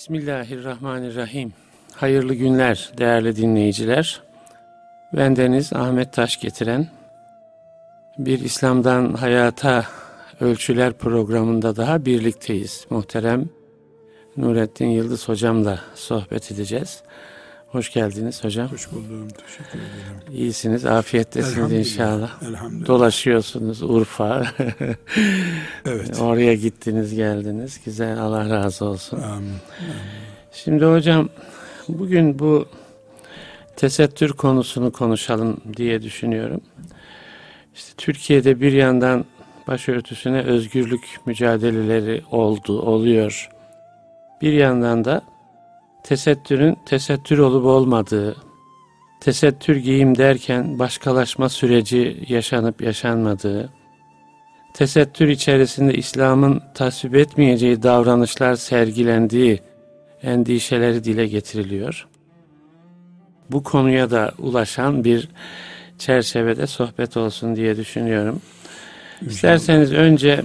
Bismillahirrahmanirrahim. Hayırlı günler değerli dinleyiciler. Bendeniz Ahmet Taş getiren bir İslam'dan Hayata Ölçüler programında daha birlikteyiz. Muhterem Nurettin Yıldız hocamla sohbet edeceğiz. Hoş geldiniz hocam. Hoş buldum. Teşekkür ederim. İyisiniz, afiyettesiniz inşallah. Elhamdülillah. Dolaşıyorsunuz Urfa. evet. Oraya gittiniz, geldiniz. Güzel, Allah razı olsun. Amin. Şimdi hocam bugün bu tesettür konusunu konuşalım diye düşünüyorum. İşte Türkiye'de bir yandan başörtüsüne özgürlük mücadeleleri oldu, oluyor. Bir yandan da tesettürün tesettür olup olmadığı, tesettür giyim derken başkalaşma süreci yaşanıp yaşanmadığı, tesettür içerisinde İslam'ın tasvip etmeyeceği davranışlar sergilendiği endişeleri dile getiriliyor. Bu konuya da ulaşan bir çerçevede sohbet olsun diye düşünüyorum. İsterseniz önce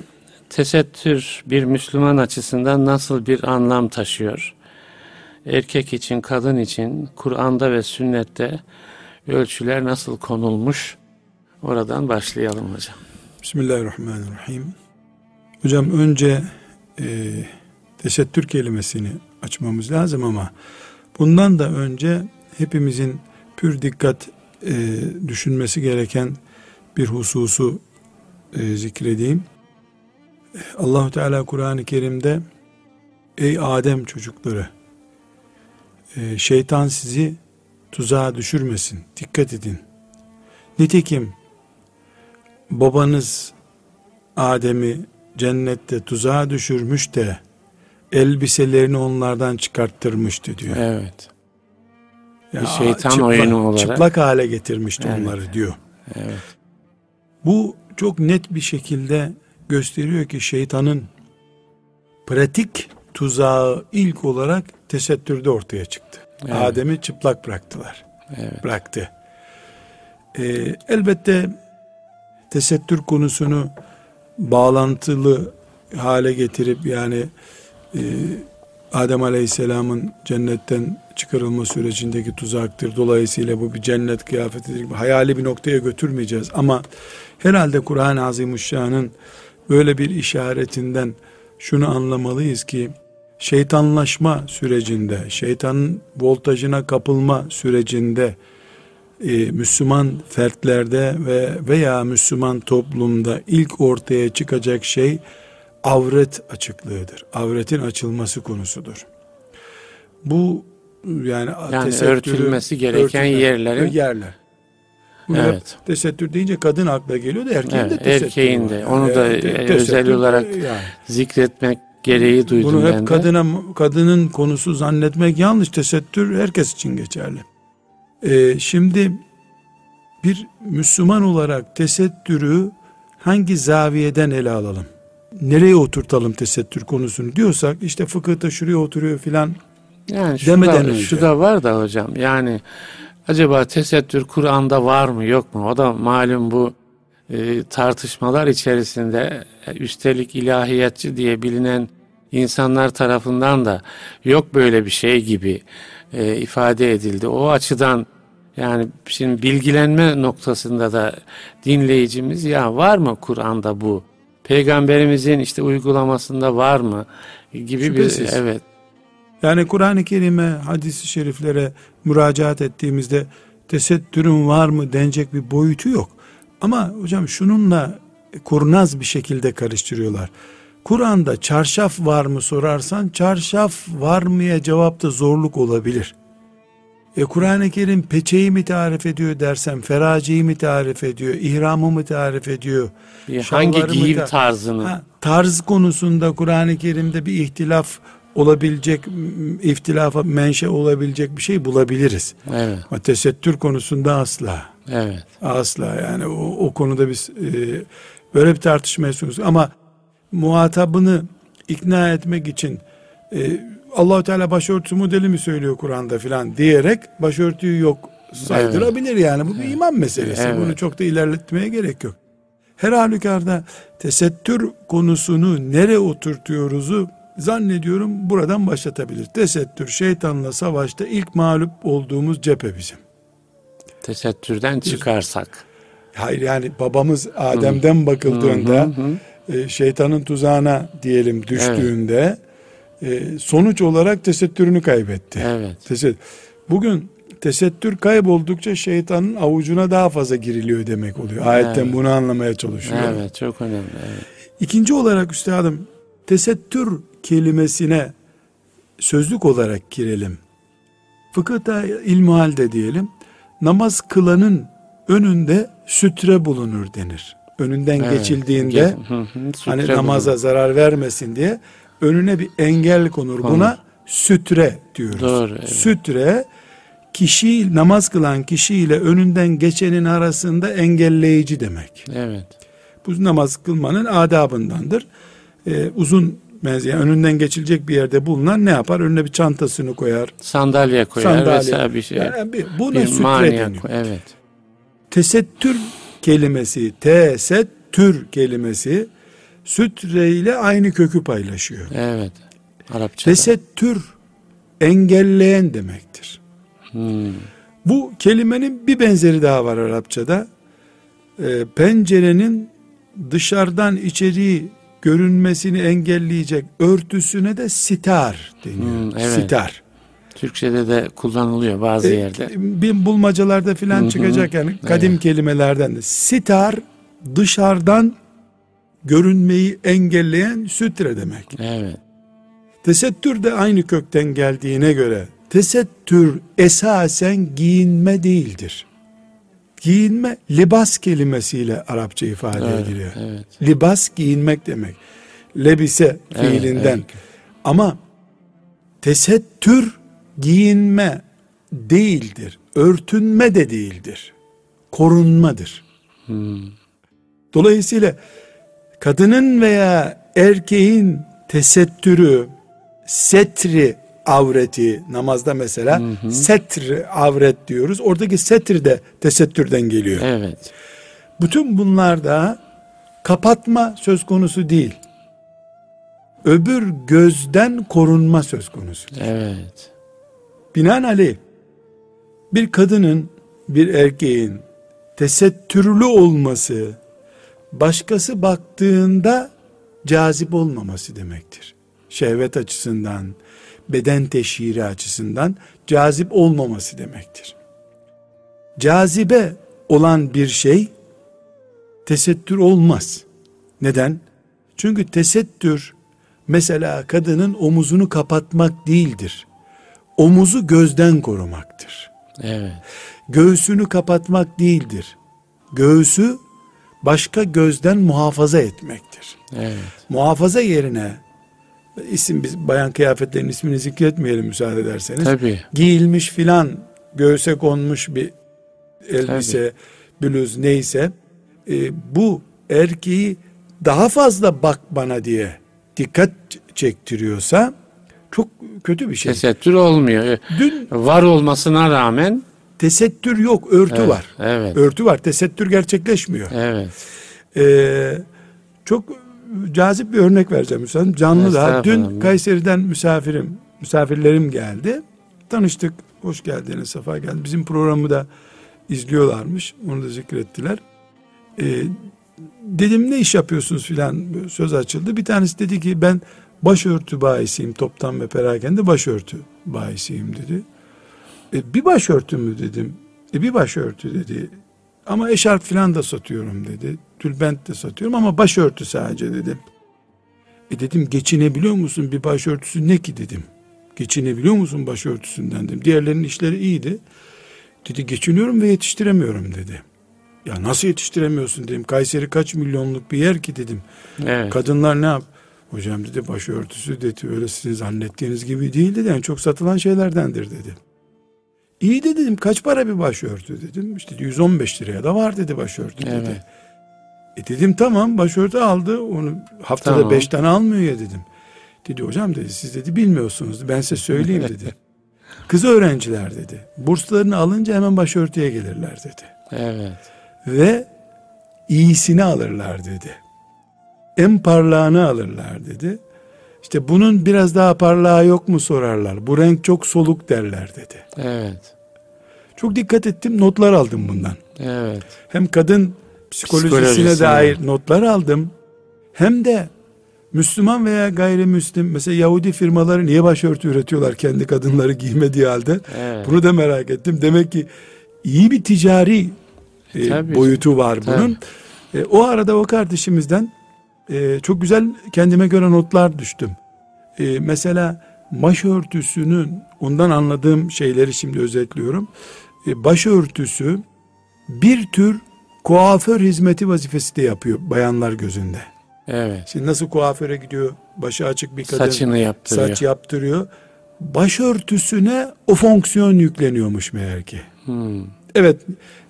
tesettür bir Müslüman açısından nasıl bir anlam taşıyor? Erkek için, kadın için Kur'an'da ve sünnette ölçüler nasıl konulmuş? Oradan başlayalım hocam. Bismillahirrahmanirrahim. Hocam önce e, tesettür kelimesini açmamız lazım ama bundan da önce hepimizin pür dikkat e, düşünmesi gereken bir hususu e, zikredeyim. Allahu Teala Kur'an-ı Kerim'de ey Adem çocukları şeytan sizi tuzağa düşürmesin. Dikkat edin. Nitekim babanız Adem'i cennette tuzağa düşürmüş de elbiselerini onlardan çıkarttırmıştı diyor. Evet. Ya, bir şeytan çıplak, oyunu olarak. Çıplak hale getirmişti Evet. onları diyor. Evet. Bu çok net bir şekilde gösteriyor ki şeytanın pratik tuzağı ilk olarak tesettürde ortaya çıktı. Evet. Adem'i çıplak bıraktılar. Evet. Bıraktı. Ee, elbette tesettür konusunu bağlantılı hale getirip yani e, Adem Aleyhisselam'ın cennetten çıkarılma sürecindeki tuzaktır. Dolayısıyla bu bir cennet kıyafetidir. Hayali bir noktaya götürmeyeceğiz. Ama herhalde Kur'an-ı Azimuşşan'ın böyle bir işaretinden şunu anlamalıyız ki şeytanlaşma sürecinde, şeytanın voltajına kapılma sürecinde e, Müslüman fertlerde ve veya Müslüman toplumda ilk ortaya çıkacak şey avret açıklığıdır. Avretin açılması konusudur. Bu yani, Yani örtülmesi gereken yerlerin- yerler. Evet. tesettür deyince kadın akla geliyor da erkeğin Evet, de tesettürü erkeğin var. de. Onu da, e, tesettür- özel olarak yani. Zikretmek gereği duydum Bunu hep de. kadına kadının konusu zannetmek yanlış. Tesettür herkes için geçerli. Ee, şimdi bir Müslüman olarak tesettürü hangi zaviyeden ele alalım? Nereye oturtalım tesettür konusunu diyorsak işte fıkıhta şuraya oturuyor filan Yani şu demeden da, önce. şu da var da hocam yani acaba tesettür Kur'an'da var mı yok mu? O da malum bu e, tartışmalar içerisinde e, üstelik ilahiyatçı diye bilinen insanlar tarafından da yok böyle bir şey gibi e, ifade edildi. O açıdan yani şimdi bilgilenme noktasında da dinleyicimiz ya var mı Kur'an'da bu? Peygamberimizin işte uygulamasında var mı? gibi Şüphesiz. bir evet Yani Kur'an-ı Kerim'e, hadis-i şeriflere müracaat ettiğimizde tesettürün var mı denecek bir boyutu yok. Ama hocam şununla kurnaz bir şekilde karıştırıyorlar. Kur'an'da çarşaf var mı sorarsan çarşaf var mıya cevapta zorluk olabilir. E Kur'an-ı Kerim peçeyi mi tarif ediyor dersen, feraciyi mi tarif ediyor, ihramı mı tarif ediyor? Bir hangi giyim ta- tarzını Ha, tarz konusunda Kur'an-ı Kerim'de bir ihtilaf olabilecek, ihtilafa menşe olabilecek bir şey bulabiliriz. evet Ama tesettür konusunda asla. evet Asla yani o, o konuda biz e, böyle bir tartışmaya sonuç. Ama muhatabını ikna etmek için e, Allahu Teala başörtüsü modeli mi söylüyor Kur'an'da filan diyerek başörtüyü yok saydırabilir yani. Bu bir iman meselesi. Evet. Bunu çok da ilerletmeye gerek yok. Her halükarda tesettür konusunu nereye oturtuyoruzu zannediyorum buradan başlatabilir. Tesettür şeytanla savaşta ilk mağlup olduğumuz cephe bizim. Tesettürden çıkarsak. Hayır yani babamız Adem'den bakıldığında hı hı hı. E, şeytanın tuzağına diyelim düştüğünde evet. e, sonuç olarak tesettürünü kaybetti. Evet. Tesettür. Bugün tesettür kayboldukça şeytanın avucuna daha fazla giriliyor demek oluyor. Ayetten evet. bunu anlamaya çalışıyor. Evet çok önemli. Evet. İkinci olarak üstadım tesettür kelimesine sözlük olarak girelim. Fıkıhta ilmihalde diyelim namaz kılanın önünde sütre bulunur denir. Önünden evet. geçildiğinde hani namaza bulunur. zarar vermesin diye önüne bir engel konur. konur. Buna sütre diyoruz. Doğru, evet. Sütre kişi namaz kılan kişiyle önünden geçenin arasında engelleyici demek. Evet. Bu namaz kılmanın adabındandır. Ee, uzun yani önünden geçilecek bir yerde bulunan ne yapar? Önüne bir çantasını koyar. Sandalye koyar Sandalye. vesaire bir şey. Yani bir, buna bir sütre deniyor. Evet. Tesettür kelimesi, tesettür kelimesi sütre ile aynı kökü paylaşıyor. Evet. Arapçada. Tesettür engelleyen demektir. Hmm. Bu kelimenin bir benzeri daha var Arapçada. Ee, pencerenin dışarıdan içeriği görünmesini engelleyecek örtüsüne de sitar deniyor. Hmm, evet. Sitar. Türkçe'de de kullanılıyor bazı e, yerde. Bir bulmacalarda filan çıkacak yani kadim evet. kelimelerden de. Sitar dışarıdan görünmeyi engelleyen sütre demek. Evet. Tesettür de aynı kökten geldiğine göre tesettür esasen giyinme değildir. Giyinme libas kelimesiyle Arapça ifade evet, ediliyor. Evet. Libas giyinmek demek. Lebise fiilinden. Evet, evet. Ama tesettür giyinme değildir. Örtünme de değildir. Korunmadır. Hmm. Dolayısıyla kadının veya erkeğin tesettürü, setri avreti namazda mesela hı hı. setr avret diyoruz. Oradaki setr de tesettürden geliyor. Evet. Bütün bunlarda kapatma söz konusu değil. Öbür gözden korunma söz konusu. Evet. Binaenaleyh bir kadının bir erkeğin tesettürlü olması başkası baktığında cazip olmaması demektir. Şehvet açısından, beden teşhiri açısından cazip olmaması demektir. Cazibe olan bir şey tesettür olmaz. Neden? Çünkü tesettür mesela kadının omuzunu kapatmak değildir. Omuzu gözden korumaktır. Evet. Göğsünü kapatmak değildir. Göğsü başka gözden muhafaza etmektir. Evet. Muhafaza yerine isim biz bayan kıyafetlerin ismini zikretmeyelim müsaade ederseniz. Tabii. Giyilmiş filan göğse konmuş bir elbise, Tabii. bluz neyse e, bu erkeği daha fazla bak bana diye dikkat çektiriyorsa çok kötü bir şey. Tesettür olmuyor. Dün var olmasına rağmen tesettür yok, örtü evet, var. Evet. Örtü var, tesettür gerçekleşmiyor. Evet. Ee, çok cazip bir örnek vereceğim Müsaade. Canlı da. Dün Kayseri'den misafirim, misafirlerim geldi. Tanıştık. Hoş geldiniz, sefa geldiniz. Bizim programı da izliyorlarmış. Onu da zikrettiler. Ee, dedim ne iş yapıyorsunuz filan söz açıldı. Bir tanesi dedi ki ben başörtü bayisiyim toptan ve perakende başörtü bayisiyim dedi. E, bir başörtü mü dedim. E, bir başörtü dedi. Ama eşarp filan da satıyorum dedi. Tülbent de satıyorum ama başörtü sadece dedim. E dedim geçinebiliyor musun bir başörtüsü ne ki dedim. Geçinebiliyor musun başörtüsünden dedim. Diğerlerinin işleri iyiydi. Dedi geçiniyorum ve yetiştiremiyorum dedi. Ya nasıl yetiştiremiyorsun dedim. Kayseri kaç milyonluk bir yer ki dedim. Evet. Kadınlar ne yap? Hocam dedi başörtüsü dedi öyle sizin zannettiğiniz gibi değil dedi. Yani çok satılan şeylerdendir dedi. İyi de dedim kaç para bir başörtü dedim. İşte 115 liraya da var dedi başörtü evet. dedi. E dedim tamam başörtü aldı onu haftada tamam. beş tane almıyor ya dedim. Dedi hocam dedi siz dedi bilmiyorsunuz ben size söyleyeyim dedi. Kız öğrenciler dedi burslarını alınca hemen başörtüye gelirler dedi. Evet. Ve iyisini alırlar dedi. En parlağını alırlar dedi. İşte bunun biraz daha parlağı yok mu sorarlar. Bu renk çok soluk derler dedi. Evet. Çok dikkat ettim notlar aldım bundan. Evet. Hem kadın psikolojisine, Psikolojisine. dair notlar aldım. Hem de Müslüman veya gayrimüslim mesela Yahudi firmaları niye başörtü üretiyorlar kendi kadınları giymediği halde? Evet. Bunu da merak ettim. Demek ki iyi bir ticari e, Tabii. boyutu var Tabii. bunun. E, o arada o kardeşimizden e, çok güzel kendime göre notlar düştüm. E, mesela başörtüsünün ondan anladığım şeyleri şimdi özetliyorum. E, başörtüsü bir tür kuaför hizmeti vazifesi de yapıyor bayanlar gözünde. Evet. Şimdi nasıl kuaföre gidiyor başı açık bir kadın Saçını yaptırıyor. saç yaptırıyor. Başörtüsüne o fonksiyon yükleniyormuş meğer ki. Hmm. Evet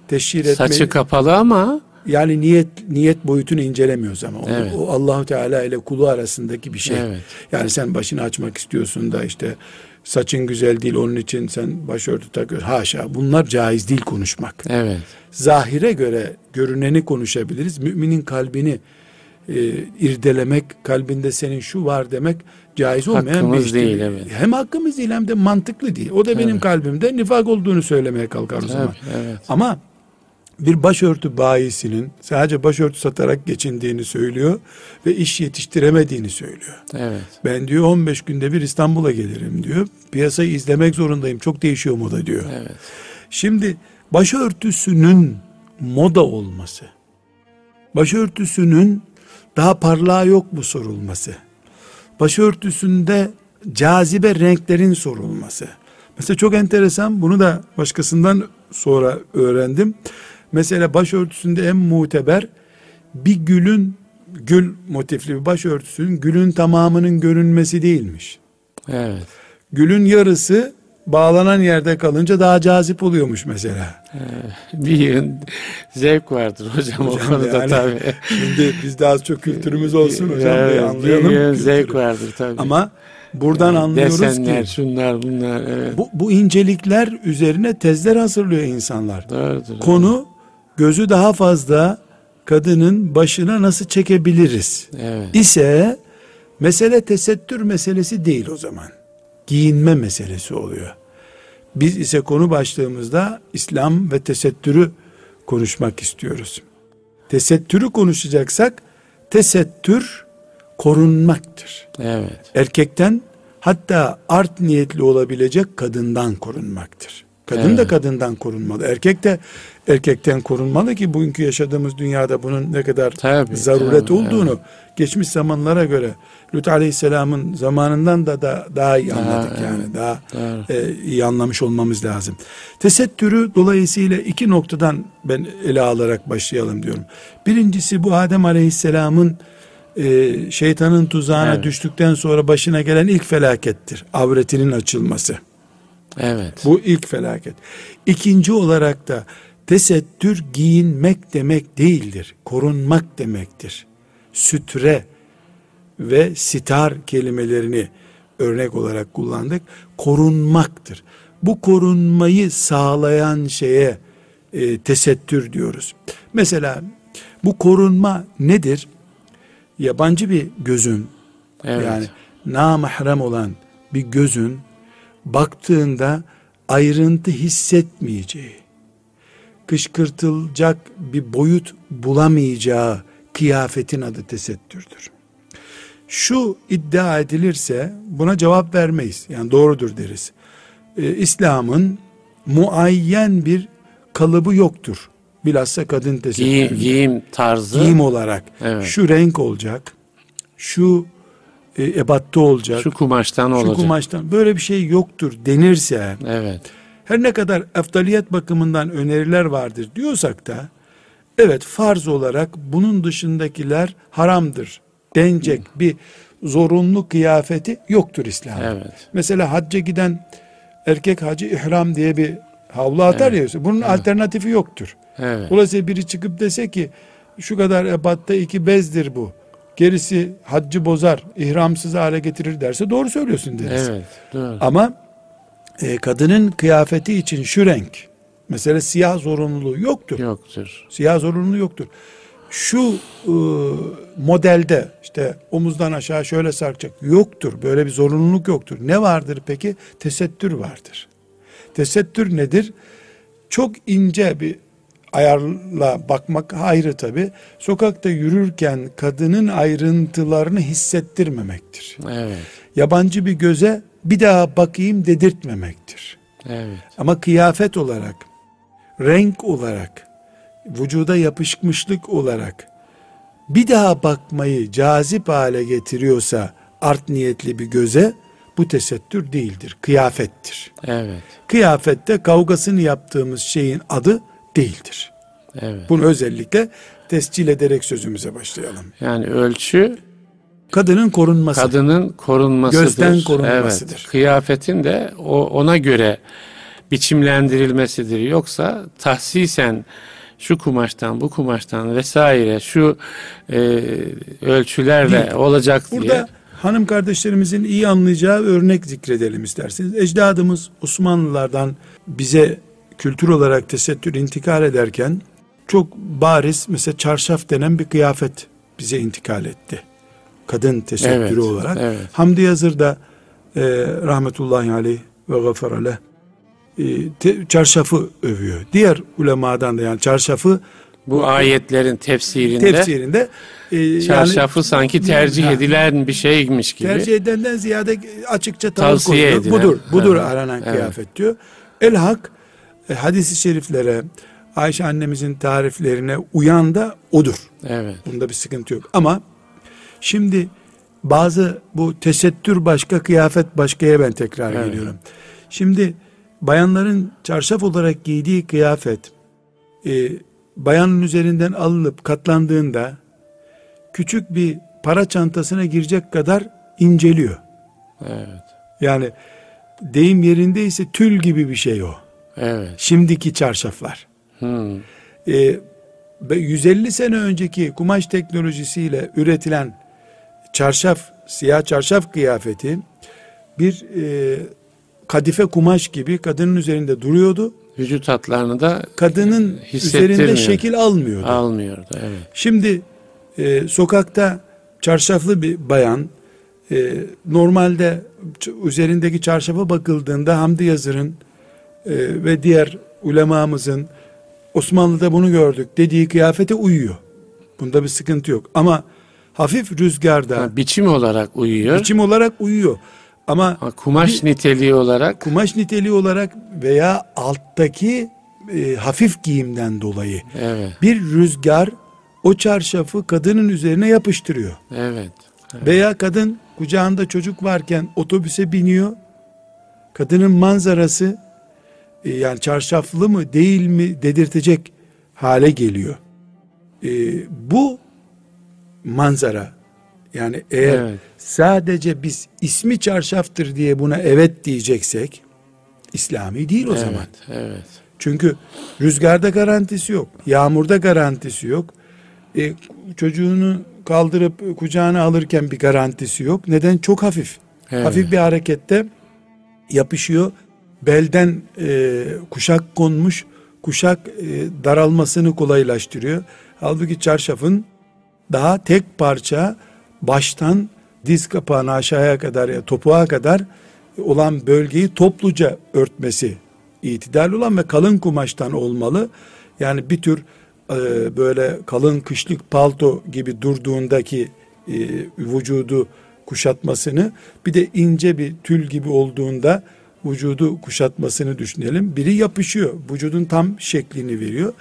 teşhir etmeyi Saçı kapalı ama yani niyet niyet boyutunu incelemiyoruz ama o, Evet. o Allahu Teala ile kulu arasındaki bir şey. Evet. Yani sen başını açmak istiyorsun da işte saçın güzel değil onun için sen başörtü takıyorsun. Haşa bunlar caiz değil konuşmak. evet. Zahire göre görüneni konuşabiliriz. Müminin kalbini e, irdelemek, kalbinde senin şu var demek caiz olmayan bir Hakkımız iştir. değil, evet. Hem hakkımız değil hem de mantıklı değil. O da benim Evet. kalbimde nifak olduğunu söylemeye kalkar o zaman. Evet. Ama bir başörtü bayisinin sadece başörtü satarak geçindiğini söylüyor ve iş yetiştiremediğini söylüyor. Evet. Ben diyor 15 günde bir İstanbul'a gelirim diyor. Piyasayı izlemek zorundayım. Çok değişiyor moda diyor. Evet. Şimdi başörtüsünün moda olması, başörtüsünün daha parlağı yok mu sorulması, başörtüsünde cazibe renklerin sorulması. Mesela çok enteresan bunu da başkasından sonra öğrendim. Mesela başörtüsünde en muteber bir gülün gül motifli bir başörtüsünün gülün tamamının görünmesi değilmiş. Evet. Gülün yarısı bağlanan yerde kalınca daha cazip oluyormuş mesela. Bir yığın zevk vardır hocam, o Hocam konuda yani tabii. Şimdi biz daha az çok kültürümüz olsun hocam Evet, diye bir anlayalım. yığın kültürü. zevk vardır tabii. Ama buradan anlıyoruz Desenler, ki şunlar bunlar evet. bu, bu incelikler üzerine tezler hazırlıyor insanlar. Doğrudur. Konu gözü daha fazla kadının başına nasıl çekebiliriz Evet. ise mesele tesettür meselesi değil o zaman. Giyinme meselesi oluyor. Biz ise konu başlığımızda İslam ve tesettürü konuşmak istiyoruz. Tesettürü konuşacaksak tesettür korunmaktır. Evet. Erkekten hatta art niyetli olabilecek kadından korunmaktır. Kadın da Evet. kadından korunmalı. Erkek de erkekten korunmalı ki bugünkü yaşadığımız dünyada bunun ne kadar Tabii, zaruret tabii, olduğunu geçmiş zamanlara göre Lut Aleyhisselam'ın zamanından da, da daha iyi Daha, anladık evet. yani. Daha Doğru. e, iyi anlamış olmamız lazım. Tesettürü dolayısıyla iki noktadan ben ele alarak başlayalım diyorum. Birincisi bu Adem Aleyhisselam'ın e, şeytanın tuzağına Evet. düştükten sonra başına gelen ilk felakettir. Avretinin açılması. Evet. Bu ilk felaket. İkinci olarak da tesettür giyinmek demek değildir. Korunmak demektir. Sütre ve sitar kelimelerini örnek olarak kullandık. Korunmaktır. Bu korunmayı sağlayan şeye e, tesettür diyoruz. Mesela bu korunma nedir? Yabancı bir gözün Evet. yani namahrem olan bir gözün baktığında ayrıntı hissetmeyeceği, kışkırtılacak bir boyut bulamayacağı kıyafetin adı tesettürdür. Şu iddia edilirse buna cevap vermeyiz. Yani doğrudur deriz. Ee, İslam'ın muayyen bir kalıbı yoktur. Bilhassa kadın tesettürü. Giyim, giyim tarzı. Giyim olarak. Evet. Şu renk olacak. Şu e, ebatta olacak. şu kumaştan şu olacak. kumaştan böyle bir şey yoktur denirse Evet. Her ne kadar eftaliyet bakımından öneriler vardır diyorsak da evet farz olarak bunun dışındakiler haramdır denecek bir zorunlu kıyafeti yoktur İslam. Evet. Mesela hacca giden erkek hacı ihram diye bir havlu atar ya bunun alternatifi yoktur. Evet. Dolayısıyla biri çıkıp dese ki şu kadar ebatta iki bezdir bu. Gerisi haccı bozar, ihramsız hale getirir derse doğru söylüyorsun deriz. Evet. Doğru. Ama e, kadının kıyafeti için şu renk, mesela siyah zorunluluğu yoktur. Yoktur. Siyah zorunluluğu yoktur. şu e, modelde işte omuzdan aşağı şöyle sarkacak yoktur. Böyle bir zorunluluk yoktur. Ne vardır peki? Tesettür vardır. Tesettür nedir? Çok ince bir ayarla bakmak ayrı tabi. Sokakta yürürken kadının ayrıntılarını hissettirmemektir. Evet. Yabancı bir göze bir daha bakayım dedirtmemektir. Evet. Ama kıyafet olarak, renk olarak, vücuda yapışmışlık olarak bir daha bakmayı cazip hale getiriyorsa art niyetli bir göze bu tesettür değildir, kıyafettir. Evet. Kıyafette kavgasını yaptığımız şeyin adı değildir. Evet. Bunu özellikle tescil ederek sözümüze başlayalım. Yani ölçü Kadının korunması. kadının korunmasıdır. Gözden korunmasıdır. Evet. Kıyafetin de o ona göre biçimlendirilmesidir. Yoksa tahsisen şu kumaştan, bu kumaştan vesaire şu e, ölçülerle Değil. olacak Burada diye. hanım kardeşlerimizin iyi anlayacağı örnek zikredelim isterseniz. Ecdadımız Osmanlılardan bize kültür olarak tesettür intikal ederken çok bariz mesela çarşaf denen bir kıyafet bize intikal etti. Kadın tesettürü Evet, olarak. evet. Hamdi Yazır da e, rahmetullahi aleyh ve gafarale e, te- çarşafı övüyor. Diğer ulemadan da yani çarşafı Bu ayetlerin tefsirinde tefsirinde e, yani çarşafı sanki tercih Ha. edilen bir şeymiş gibi. tercih edenden ziyade açıkça tavır Tavsiye koyuyor. edilen. Budur, budur Evet, aranan evet. kıyafet diyor. El hak e, hadisi şeriflere Ayşe annemizin tariflerine uyan da odur. Evet. Bunda bir sıkıntı yok. Ama şimdi bazı bu tesettür başka kıyafet başkaya ben tekrar Evet. geliyorum. Şimdi bayanların çarşaf olarak giydiği kıyafet e, bayanın üzerinden alınıp katlandığında küçük bir para çantasına girecek kadar inceliyor. Evet. Yani deyim yerindeyse tül gibi bir şey o. Evet. Şimdiki çarşaflar. Hmm. Ve 150 sene önceki kumaş teknolojisiyle üretilen çarşaf, siyah çarşaf kıyafeti bir e, kadife kumaş gibi kadının üzerinde duruyordu. Vücut hatlarını da Kadının üzerinde şekil almıyordu. almıyordu. Evet. Şimdi e, sokakta çarşaflı bir bayan e, normalde üzerindeki çarşafa bakıldığında Hamdi Yazır'ın e, ve diğer ulemamızın Osmanlı'da bunu gördük dediği kıyafete uyuyor. Bunda bir sıkıntı yok. Ama hafif rüzgarda Ha, biçim olarak uyuyor. biçim olarak uyuyor. Ama Ha, kumaş niteliği olarak kumaş niteliği olarak veya alttaki e, hafif giyimden dolayı evet. bir rüzgar o çarşafı kadının üzerine yapıştırıyor. Evet. Veya kadın kucağında çocuk varken otobüse biniyor. Kadının manzarası e, yani çarşaflı mı değil mi dedirtecek hale geliyor. E, bu manzara yani eğer Evet. sadece biz ismi çarşaftır diye buna evet diyeceksek İslami değil o zaman. Evet. Evet. Çünkü rüzgarda garantisi yok. Yağmurda garantisi yok. E, çocuğunu kaldırıp kucağına alırken bir garantisi yok. Neden? Çok hafif. Evet. Hafif bir harekette yapışıyor. Belden e, kuşak konmuş. Kuşak e, daralmasını kolaylaştırıyor. Halbuki çarşafın daha tek parça baştan diz kapağına aşağıya kadar ya topuğa kadar olan bölgeyi topluca örtmesi itidal olan ve kalın kumaştan olmalı. Yani bir tür e, böyle kalın kışlık palto gibi durduğundaki e, vücudu kuşatmasını bir de ince bir tül gibi olduğunda vücudu kuşatmasını düşünelim. Biri yapışıyor. Vücudun tam şeklini veriyor.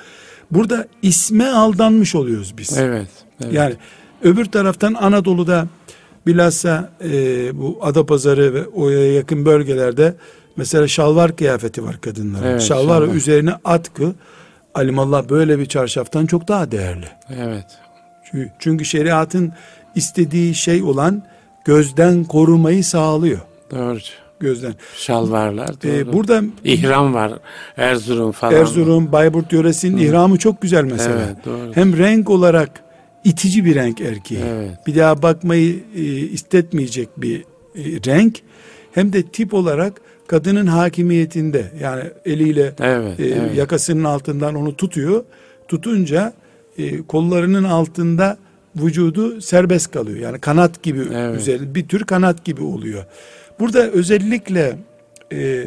Burada isme aldanmış oluyoruz biz. Evet. Evet. Yani öbür taraftan Anadolu'da bilhassa e, bu Adapazarı ve oya yakın bölgelerde mesela şalvar kıyafeti var kadınların. Evet, şalvar, şalvar. üzerine atkı alimallah böyle bir çarşaftan çok daha değerli. Evet. Çünkü, çünkü şeriatın istediği şey olan gözden korumayı sağlıyor. Doğru. Gözden. Şalvarlar. Doğru. E, burada İhram var. Erzurum falan. Erzurum, Bayburt yöresinin ihramı çok güzel mesela. Evet, doğru. Hem renk olarak itici bir renk erkeği. Evet. Bir daha bakmayı e, istetmeyecek bir e, renk. Hem de tip olarak kadının hakimiyetinde yani eliyle Evet, e, evet. yakasının altından onu tutuyor. Tutunca e, kollarının altında vücudu serbest kalıyor. Yani kanat gibi Evet. üzeri bir tür kanat gibi oluyor. Burada özellikle e,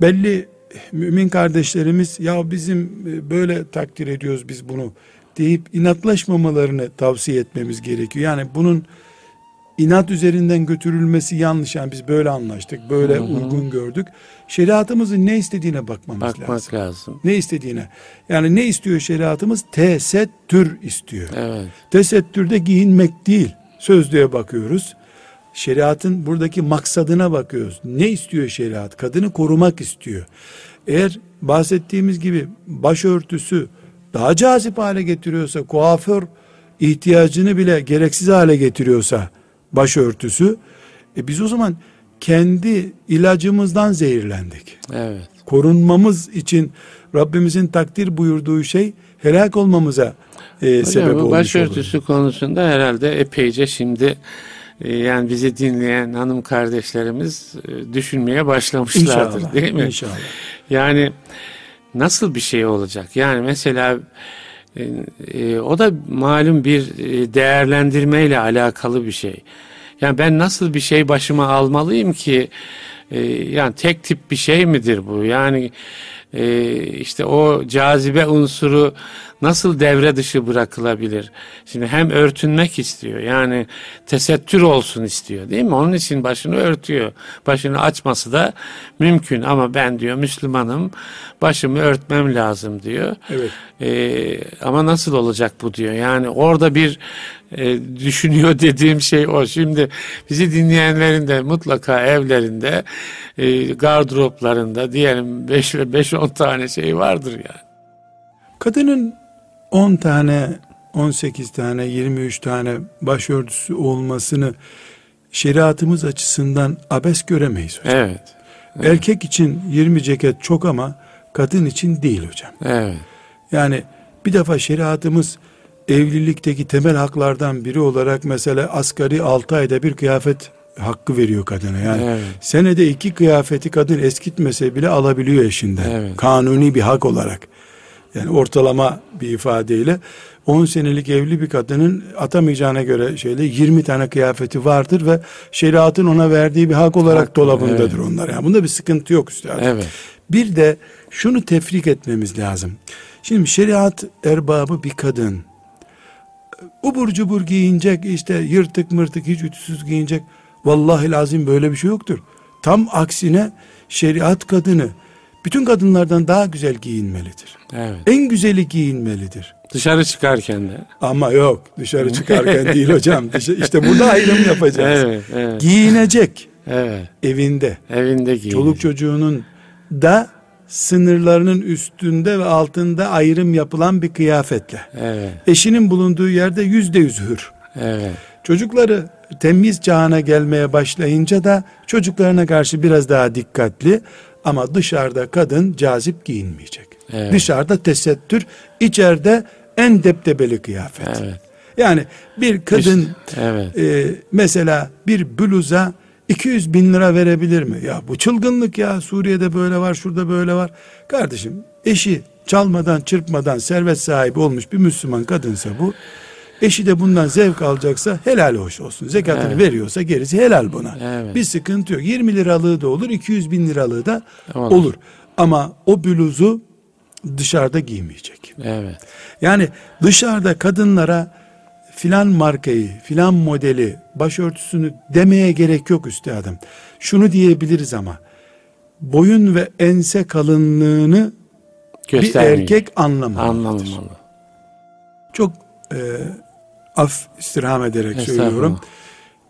belli mümin kardeşlerimiz ya bizim e, böyle takdir ediyoruz biz bunu deyip inatlaşmamalarını tavsiye etmemiz gerekiyor. Yani bunun inat üzerinden götürülmesi yanlış. Yani biz böyle anlaştık, böyle Hı hı. uygun gördük. Şeriatımızın ne istediğine bakmamız Bakmak lazım. lazım. Ne istediğine. Yani ne istiyor şeriatımız? Tesettür istiyor. Evet. Tesettürde giyinmek değil. Sözlüğe bakıyoruz. Şeriatın buradaki maksadına bakıyoruz. Ne istiyor şeriat? Kadını korumak istiyor. Eğer bahsettiğimiz gibi başörtüsü daha cazip hale getiriyorsa, kuaför ihtiyacını bile gereksiz hale getiriyorsa başörtüsü, e biz o zaman kendi ilacımızdan zehirlendik. Evet. Korunmamız için Rabbimizin takdir buyurduğu şey helak olmamıza e, Hocam, sebep olmuş başörtüsü olur. konusunda herhalde epeyce şimdi e, yani bizi dinleyen hanım kardeşlerimiz e, düşünmeye başlamışlardır İnşallah. değil mi? İnşallah. Yani nasıl bir şey olacak? Yani mesela e, e, o da malum bir e, değerlendirmeyle alakalı bir şey. Yani ben nasıl bir şey başıma almalıyım ki yani tek tip bir şey midir bu? Yani işte o cazibe unsuru nasıl devre dışı bırakılabilir? Şimdi hem örtünmek istiyor yani tesettür olsun istiyor değil mi? Onun için başını örtüyor. Başını açması da mümkün ama ben diyor Müslümanım başımı örtmem lazım diyor. Evet. Ee, ama nasıl olacak bu diyor. Yani orada bir e, düşünüyor dediğim şey o. Şimdi bizi dinleyenlerin de mutlaka evlerinde e, gardıroplarında diyelim 5 ve 5-10 tane şey vardır yani. Kadının 10 tane, 18 tane, 23 tane başörtüsü olmasını şeriatımız açısından abes göremeyiz hocam. Evet. Erkek için 20 ceket çok ama kadın için değil hocam. Evet. Yani bir defa şeriatımız evlilikteki temel haklardan biri olarak mesela asgari 6 ayda bir kıyafet hakkı veriyor kadına. Yani Evet. senede iki kıyafeti kadın eskitmese bile alabiliyor eşinden. Evet. Kanuni bir hak olarak. Yani ortalama bir ifadeyle 10 senelik evli bir kadının atamayacağına göre şeyde 20 tane kıyafeti vardır ve şeriatın ona verdiği bir hak olarak Hak, dolabındadır evet. onlar. Yani bunda bir sıkıntı yok üstadım. Evet. Bir de şunu tefrik etmemiz lazım. Şimdi şeriat erbabı bir kadın. Ubur cubur giyinecek işte yırtık mırtık hiç ütüsüz giyinecek. Vallahi lazım böyle bir şey yoktur. Tam aksine şeriat kadını bütün kadınlardan daha güzel giyinmelidir. Evet. En güzeli giyinmelidir. Dışarı çıkarken de. Ama yok dışarı çıkarken değil hocam. İşte burada ayrım yapacağız. Evet. Evet. Giyinecek Evet. evinde. Evinde giyin. Çoluk çocuğunun da sınırlarının üstünde ve altında ayrım yapılan bir kıyafetle. Evet. Eşinin bulunduğu yerde yüzde yüz hür. Evet. Çocukları temiz çağına gelmeye başlayınca da çocuklarına karşı biraz daha dikkatli ama dışarıda kadın cazip giyinmeyecek. Evet. Dışarıda tesettür, içeride en deptebeli kıyafet. Evet. Yani bir kadın Evet. e, mesela bir bluza 200 bin lira verebilir mi? Ya bu çılgınlık ya Suriye'de böyle var şurada böyle var. Kardeşim eşi çalmadan çırpmadan servet sahibi olmuş bir Müslüman kadınsa bu. Eşi de bundan zevk alacaksa helal hoş olsun. Zekatını Evet. veriyorsa gerisi helal buna. Evet. Bir sıkıntı yok. 20 liralığı da olur 200 bin liralığı da Olur. olur. Ama o bluzu dışarıda giymeyecek. Evet. Yani dışarıda kadınlara filan markayı, filan modeli, başörtüsünü demeye gerek yok üstadım. Şunu diyebiliriz ama boyun ve ense kalınlığını bir erkek anlamalıdır. Anlamalı. Çok e, af istirham ederek söylüyorum.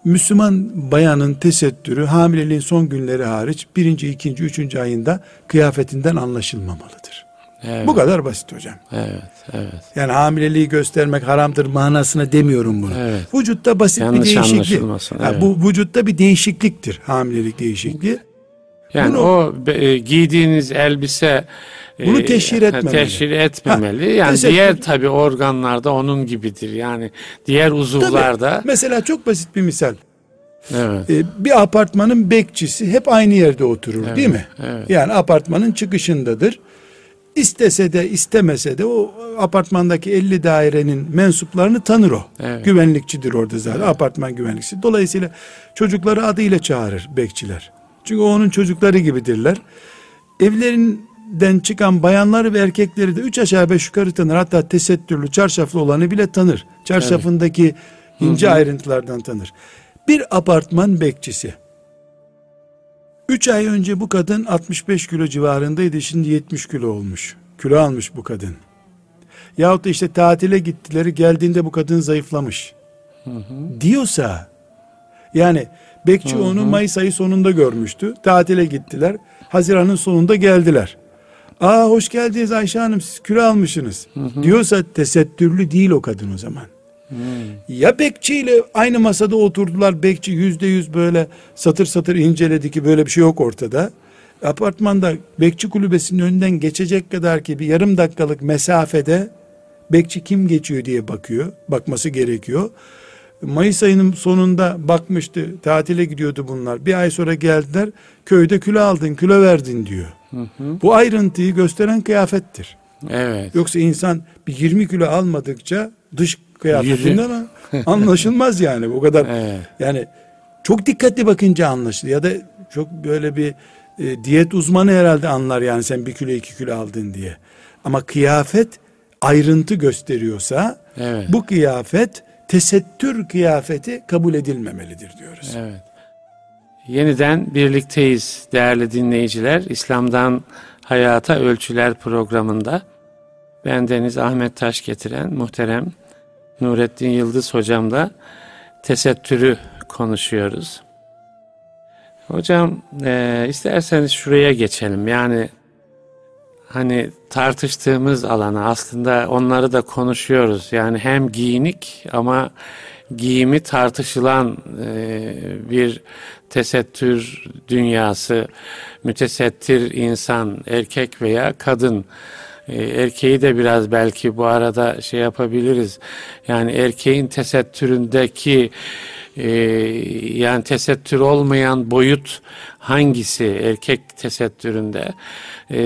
Müslüman bayanın tesettürü hamileliğin son günleri hariç birinci, ikinci, üçüncü ayında kıyafetinden anlaşılmamalıdır. Evet. Bu kadar basit hocam. Evet. Evet. Yani hamileliği göstermek haramdır manasına demiyorum bunu. Evet. Vücutta basit Yanlış bir değişiklik. Ha, evet. Bu vücutta bir değişikliktir hamilelik değişikliği. Yani Bunu- o e, giydiğiniz elbise e, Bunu teşhir ha, etmemeli. Teşhir etmemeli. yani tesettür- diğer tabi organlarda onun gibidir. Yani diğer uzuvlarda Tabii, mesela çok basit bir misal. evet. Ee, bir apartmanın bekçisi hep aynı yerde oturur değil mi? evet. Yani apartmanın çıkışındadır. istese de istemese de o apartmandaki 50 dairenin mensuplarını tanır o. Evet. Güvenlikçidir orada zaten. Apartman güvenlikçisi. Dolayısıyla çocukları adıyla çağırır bekçiler. Çünkü onun çocukları gibidirler. Evlerinden çıkan bayanları ve erkekleri de üç aşağı beş yukarı tanır. Hatta tesettürlü, çarşaflı olanı bile tanır. Çarşafındaki ince ayrıntılardan tanır. Bir apartman bekçisi. Üç ay önce bu kadın 65 kilo civarındaydı. Şimdi 70 kilo olmuş. Kilo almış bu kadın. Yahut da işte tatile gittileri geldiğinde bu kadın zayıflamış. Diyorsa yani bekçi onu Mayıs ayı sonunda görmüştü. Tatile gittiler. Haziran'ın sonunda geldiler. Aa hoş geldiniz Ayşe Hanım siz kilo almışsınız. Diyorsa tesettürlü değil o kadın o zaman. Ya bekçiyle aynı masada oturdular. Bekçi yüzde yüz böyle satır satır inceledi ki böyle bir şey yok ortada. Apartmanda bekçi kulübesinin önünden geçecek kadar ki bir yarım dakikalık mesafede bekçi kim geçiyor diye bakıyor. Bakması gerekiyor. Mayıs ayının sonunda bakmıştı. Tatile gidiyordu bunlar. Bir ay sonra geldiler. Köyde kilo aldın, kilo verdin diyor. Bu ayrıntıyı gösteren kıyafettir. Evet. Yoksa insan bir 20 kilo almadıkça dış kıyafetinden anlaşılmaz yani bu kadar. Evet. Yani çok dikkatli bakınca anlaşılır ya da çok böyle bir e, diyet uzmanı herhalde anlar yani sen bir kilo iki kilo aldın diye. Ama kıyafet ayrıntı gösteriyorsa Evet. bu kıyafet tesettür kıyafeti kabul edilmemelidir diyoruz. Evet. Yeniden birlikteyiz değerli dinleyiciler. İslam'dan Hayata Ölçüler programında ben Deniz Ahmet Taş getiren muhterem Nurettin Yıldız hocamla tesettürü konuşuyoruz. Hocam e, isterseniz şuraya geçelim. Yani hani tartıştığımız alana aslında onları da konuşuyoruz. Yani hem giyinik ama giyimi tartışılan e, bir tesettür dünyası, mütesettir insan, erkek veya kadın. E, erkeği de biraz belki bu arada şey yapabiliriz. Yani erkeğin tesettüründeki e, yani tesettür olmayan boyut hangisi erkek tesettüründe? E,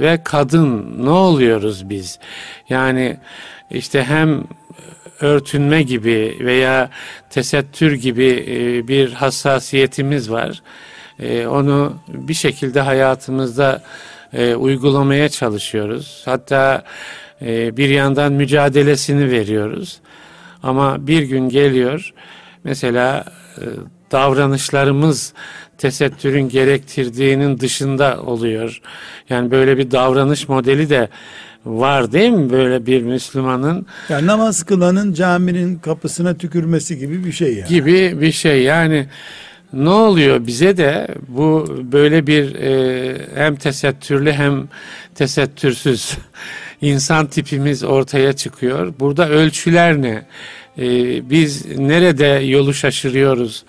ve kadın ne oluyoruz biz? Yani işte hem örtünme gibi veya tesettür gibi e, bir hassasiyetimiz var. E, onu bir şekilde hayatımızda e, uygulamaya çalışıyoruz. Hatta e, bir yandan mücadelesini veriyoruz. Ama bir gün geliyor mesela e, davranışlarımız tesettürün gerektirdiğinin dışında oluyor. Yani böyle bir davranış modeli de var değil mi böyle bir Müslümanın Yani namaz kılanın caminin kapısına tükürmesi gibi bir şey yani. gibi bir şey. Yani ne oluyor bize de bu böyle bir e, hem tesettürlü hem tesettürsüz insan tipimiz ortaya çıkıyor. Burada ölçüler ne? E, biz nerede yolu şaşırıyoruz?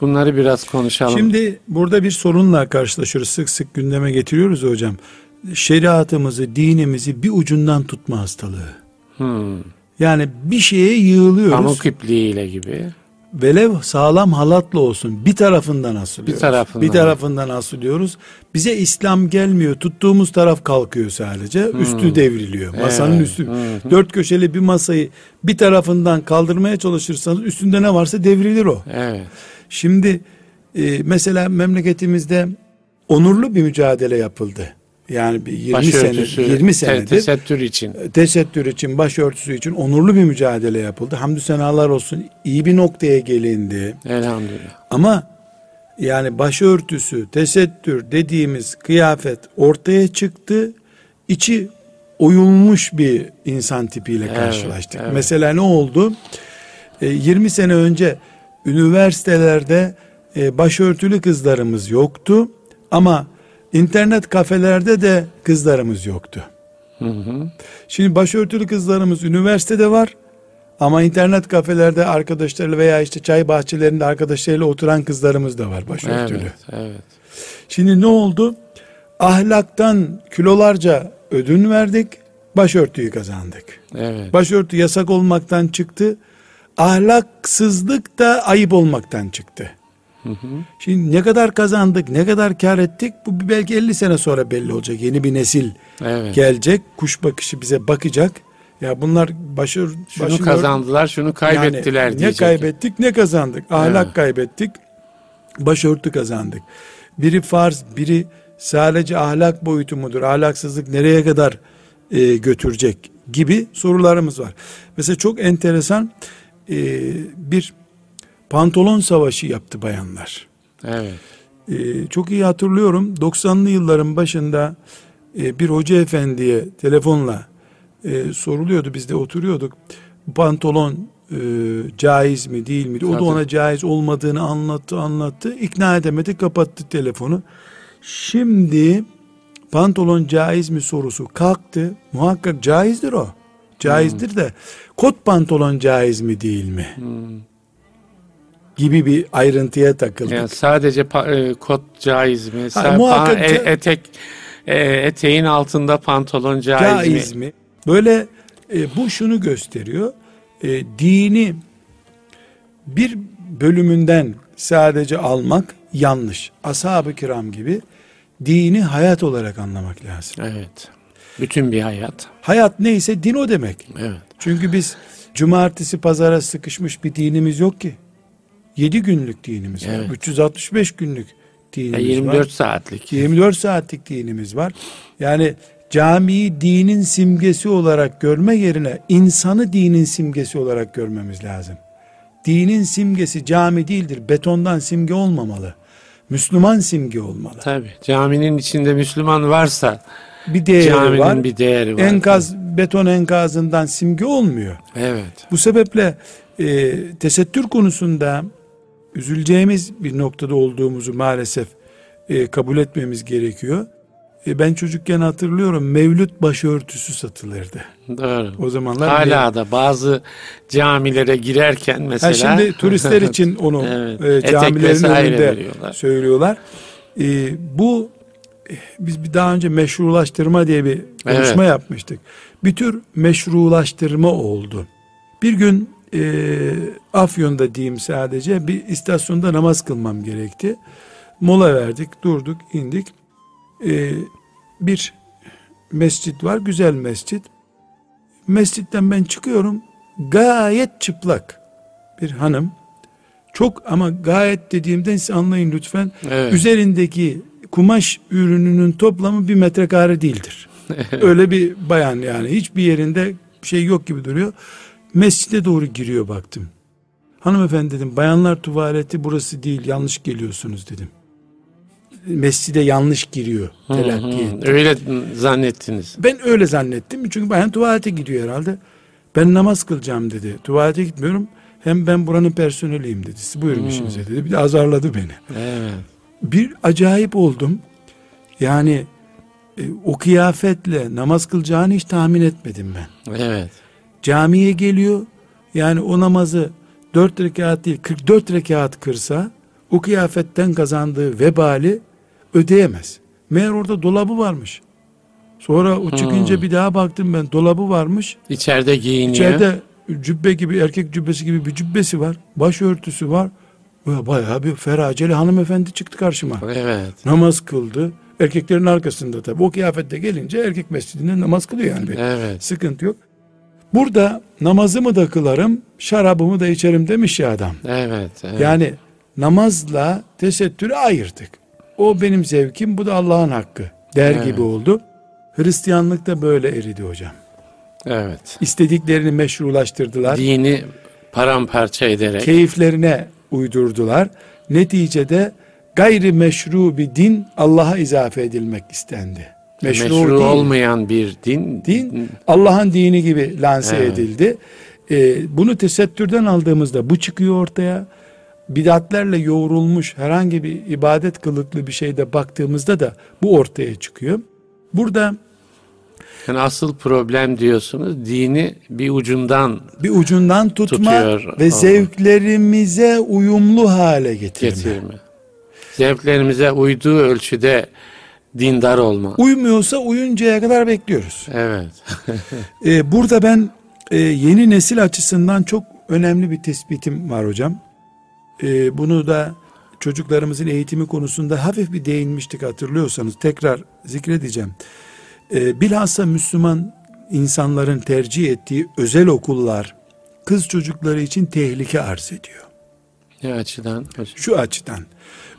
Bunları biraz konuşalım. Şimdi burada bir sorunla karşılaşıyoruz. Sık sık gündeme getiriyoruz hocam. Şeriatımızı, dinimizi bir ucundan tutma hastalığı. Hmm. Yani bir şeye yığılıyoruz. Pamuk ipliğiyle gibi. Velev sağlam halatla olsun bir tarafından asılıyoruz. Bir tarafından. Bir tarafından asılıyoruz. Bize İslam gelmiyor. Tuttuğumuz taraf kalkıyor sadece. Üstü devriliyor. Masanın Hmm. Evet. üstü. Hı Dört köşeli bir masayı bir tarafından kaldırmaya çalışırsanız üstünde ne varsa devrilir o. Evet. Şimdi e, mesela memleketimizde onurlu bir mücadele yapıldı. Yani bir 20 sene Başörtüsü, 20 te- senedir tesettür için. tesettür için, başörtüsü için onurlu bir mücadele yapıldı. Hamdü senalar olsun. iyi bir noktaya gelindi. Elhamdülillah. Ama yani başörtüsü, tesettür dediğimiz kıyafet ortaya çıktı. İçi oyulmuş bir insan tipiyle Evet, karşılaştık. evet. Mesela ne oldu? E, 20 sene önce üniversitelerde e, başörtülü kızlarımız yoktu. Ama internet kafelerde de kızlarımız yoktu. Hı hı. Şimdi başörtülü kızlarımız üniversitede var. Ama internet kafelerde arkadaşlarıyla veya işte çay bahçelerinde arkadaşlarıyla oturan kızlarımız da var başörtülü. Evet, evet. Şimdi ne oldu? Ahlaktan kilolarca ödün verdik, başörtüyü kazandık. Evet. Başörtü yasak olmaktan çıktı, ahlaksızlık da ayıp olmaktan çıktı. Şimdi ne kadar kazandık, ne kadar kar ettik bu belki 50 sene sonra belli olacak. Yeni bir nesil Evet. gelecek. Kuş bakışı bize bakacak. Ya bunlar başır, Şunu başını- kazandılar, şunu kaybettiler yani ne diyecek. kaybettik ne kazandık. Ahlak Evet. kaybettik. Başörtü kazandık. Biri farz, biri sadece ahlak boyutu mudur? Ahlaksızlık nereye kadar e, götürecek gibi sorularımız var. Mesela çok enteresan e, bir pantolon savaşı yaptı bayanlar. Evet. Ee, çok iyi hatırlıyorum. 90'lı yılların başında e, bir hoca efendiye telefonla e, soruluyordu. Biz de oturuyorduk. Pantolon e, caiz mi değil mi o da ona caiz olmadığını anlattı anlattı. İkna edemedi kapattı telefonu. Şimdi pantolon caiz mi sorusu kalktı. Muhakkak caizdir o. Caizdir de. Kot pantolon caiz mi değil mi gibi bir ayrıntıya takıldık. Yani sadece pa- e, kot caiz mi? Sa- muhakkak pa- e- etek e, eteğin altında pantolon caiz, caiz mi? mi? Böyle e, bu şunu gösteriyor. E, dini bir bölümünden sadece almak yanlış. Ashab-ı kiram gibi dini hayat olarak anlamak lazım. Evet. Bütün bir hayat. Hayat neyse din o demek. Evet. Çünkü biz cumartesi pazara sıkışmış bir dinimiz yok ki. 7 günlük dinimiz var. Evet. 365 günlük dinimiz 24 var. saatlik. 24 saatlik dinimiz var. Yani camiyi dinin simgesi olarak görme yerine insanı dinin simgesi olarak görmemiz lazım. Dinin simgesi cami değildir. Betondan simge olmamalı. Müslüman simge olmalı. Tabii. Caminin içinde Müslüman varsa Bir değeri caminin var. bir değeri var. Enkaz, beton enkazından simge olmuyor. Evet. Bu sebeple e, tesettür konusunda üzüleceğimiz bir noktada olduğumuzu maalesef e, kabul etmemiz gerekiyor. E, ben çocukken hatırlıyorum mevlüt başörtüsü satılırdı. Doğru. O zamanlar Hala da bazı camilere girerken Ha, mesela şimdi turistler için onu Evet, e, camilerin önünde veriyorlar. söylüyorlar. E, bu biz bir daha önce meşrulaştırma diye bir konuşma Evet. yapmıştık. Bir tür meşrulaştırma oldu. Bir gün e, Afyon'da diyeyim sadece bir istasyonda namaz kılmam gerekti. Mola verdik, durduk, indik. E, bir mescit var, güzel mescit. Mescitten ben çıkıyorum, gayet çıplak bir hanım. Çok ama gayet dediğimden siz anlayın lütfen. Evet. Üzerindeki kumaş ürününün toplamı bir metrekare değildir. Öyle bir bayan yani hiçbir yerinde şey yok gibi duruyor. Mescide doğru giriyor baktım. Hanımefendi dedim bayanlar tuvaleti burası değil yanlış geliyorsunuz dedim. Mescide yanlış giriyor Hı hı. telakki ettim. Öyle zannettiniz. Ben öyle zannettim çünkü bayan tuvalete gidiyor herhalde. Ben namaz kılacağım dedi. Tuvalete gitmiyorum. Hem ben buranın personeliyim dedi. Siz buyurun işinize dedi. Bir de azarladı beni. Evet. Bir acayip oldum. Yani e, o kıyafetle namaz kılacağını hiç tahmin etmedim ben. Evet. Camiye geliyor. Yani o namazı 4 rekat değil 44 rekat kırsa o kıyafetten kazandığı vebali ödeyemez. Meğer orada dolabı varmış. Sonra o çıkınca bir daha baktım ben dolabı varmış. İçeride giyiniyor. İçeride cübbe gibi erkek cübbesi gibi bir cübbesi var. Başörtüsü var. Bayağı bir feraceli hanımefendi çıktı karşıma. Evet. Namaz kıldı. Erkeklerin arkasında tabii. O kıyafette gelince erkek mescidinde namaz kılıyor yani. Bir Evet. Sıkıntı yok. Burada namazımı da kılarım, şarabımı da içerim demiş ya adam. Evet. evet. Yani namazla tesettürü ayırdık. O benim zevkim, bu da Allah'ın hakkı der Evet. gibi oldu. Hristiyanlık da böyle eridi hocam. Evet. İstediklerini meşrulaştırdılar. Dini paramparça ederek. Keyiflerine uydurdular. Neticede gayri meşru bir din Allah'a izafe edilmek istendi. Meşru, meşru, değil. olmayan bir din. din Allah'ın dini gibi lanse Evet. edildi. Ee, bunu tesettürden aldığımızda bu çıkıyor ortaya. Bidatlerle yoğrulmuş herhangi bir ibadet kılıklı bir şeyde baktığımızda da bu ortaya çıkıyor. Burada Yani asıl problem diyorsunuz dini bir ucundan bir ucundan tutma Tutuyor ve Allah. zevklerimize uyumlu hale getirme. getirme. Zevklerimize uyduğu ölçüde dindar olma. Uymuyorsa uyuncaya kadar bekliyoruz. Evet. Ee, burada ben e, yeni nesil açısından çok önemli bir tespitim var hocam. Ee, bunu da çocuklarımızın eğitimi konusunda hafif bir değinmiştik hatırlıyorsanız tekrar zikredeceğim. Ee, bilhassa Müslüman insanların tercih ettiği özel okullar kız çocukları için tehlike arz ediyor. Ne açıdan? Şu açıdan.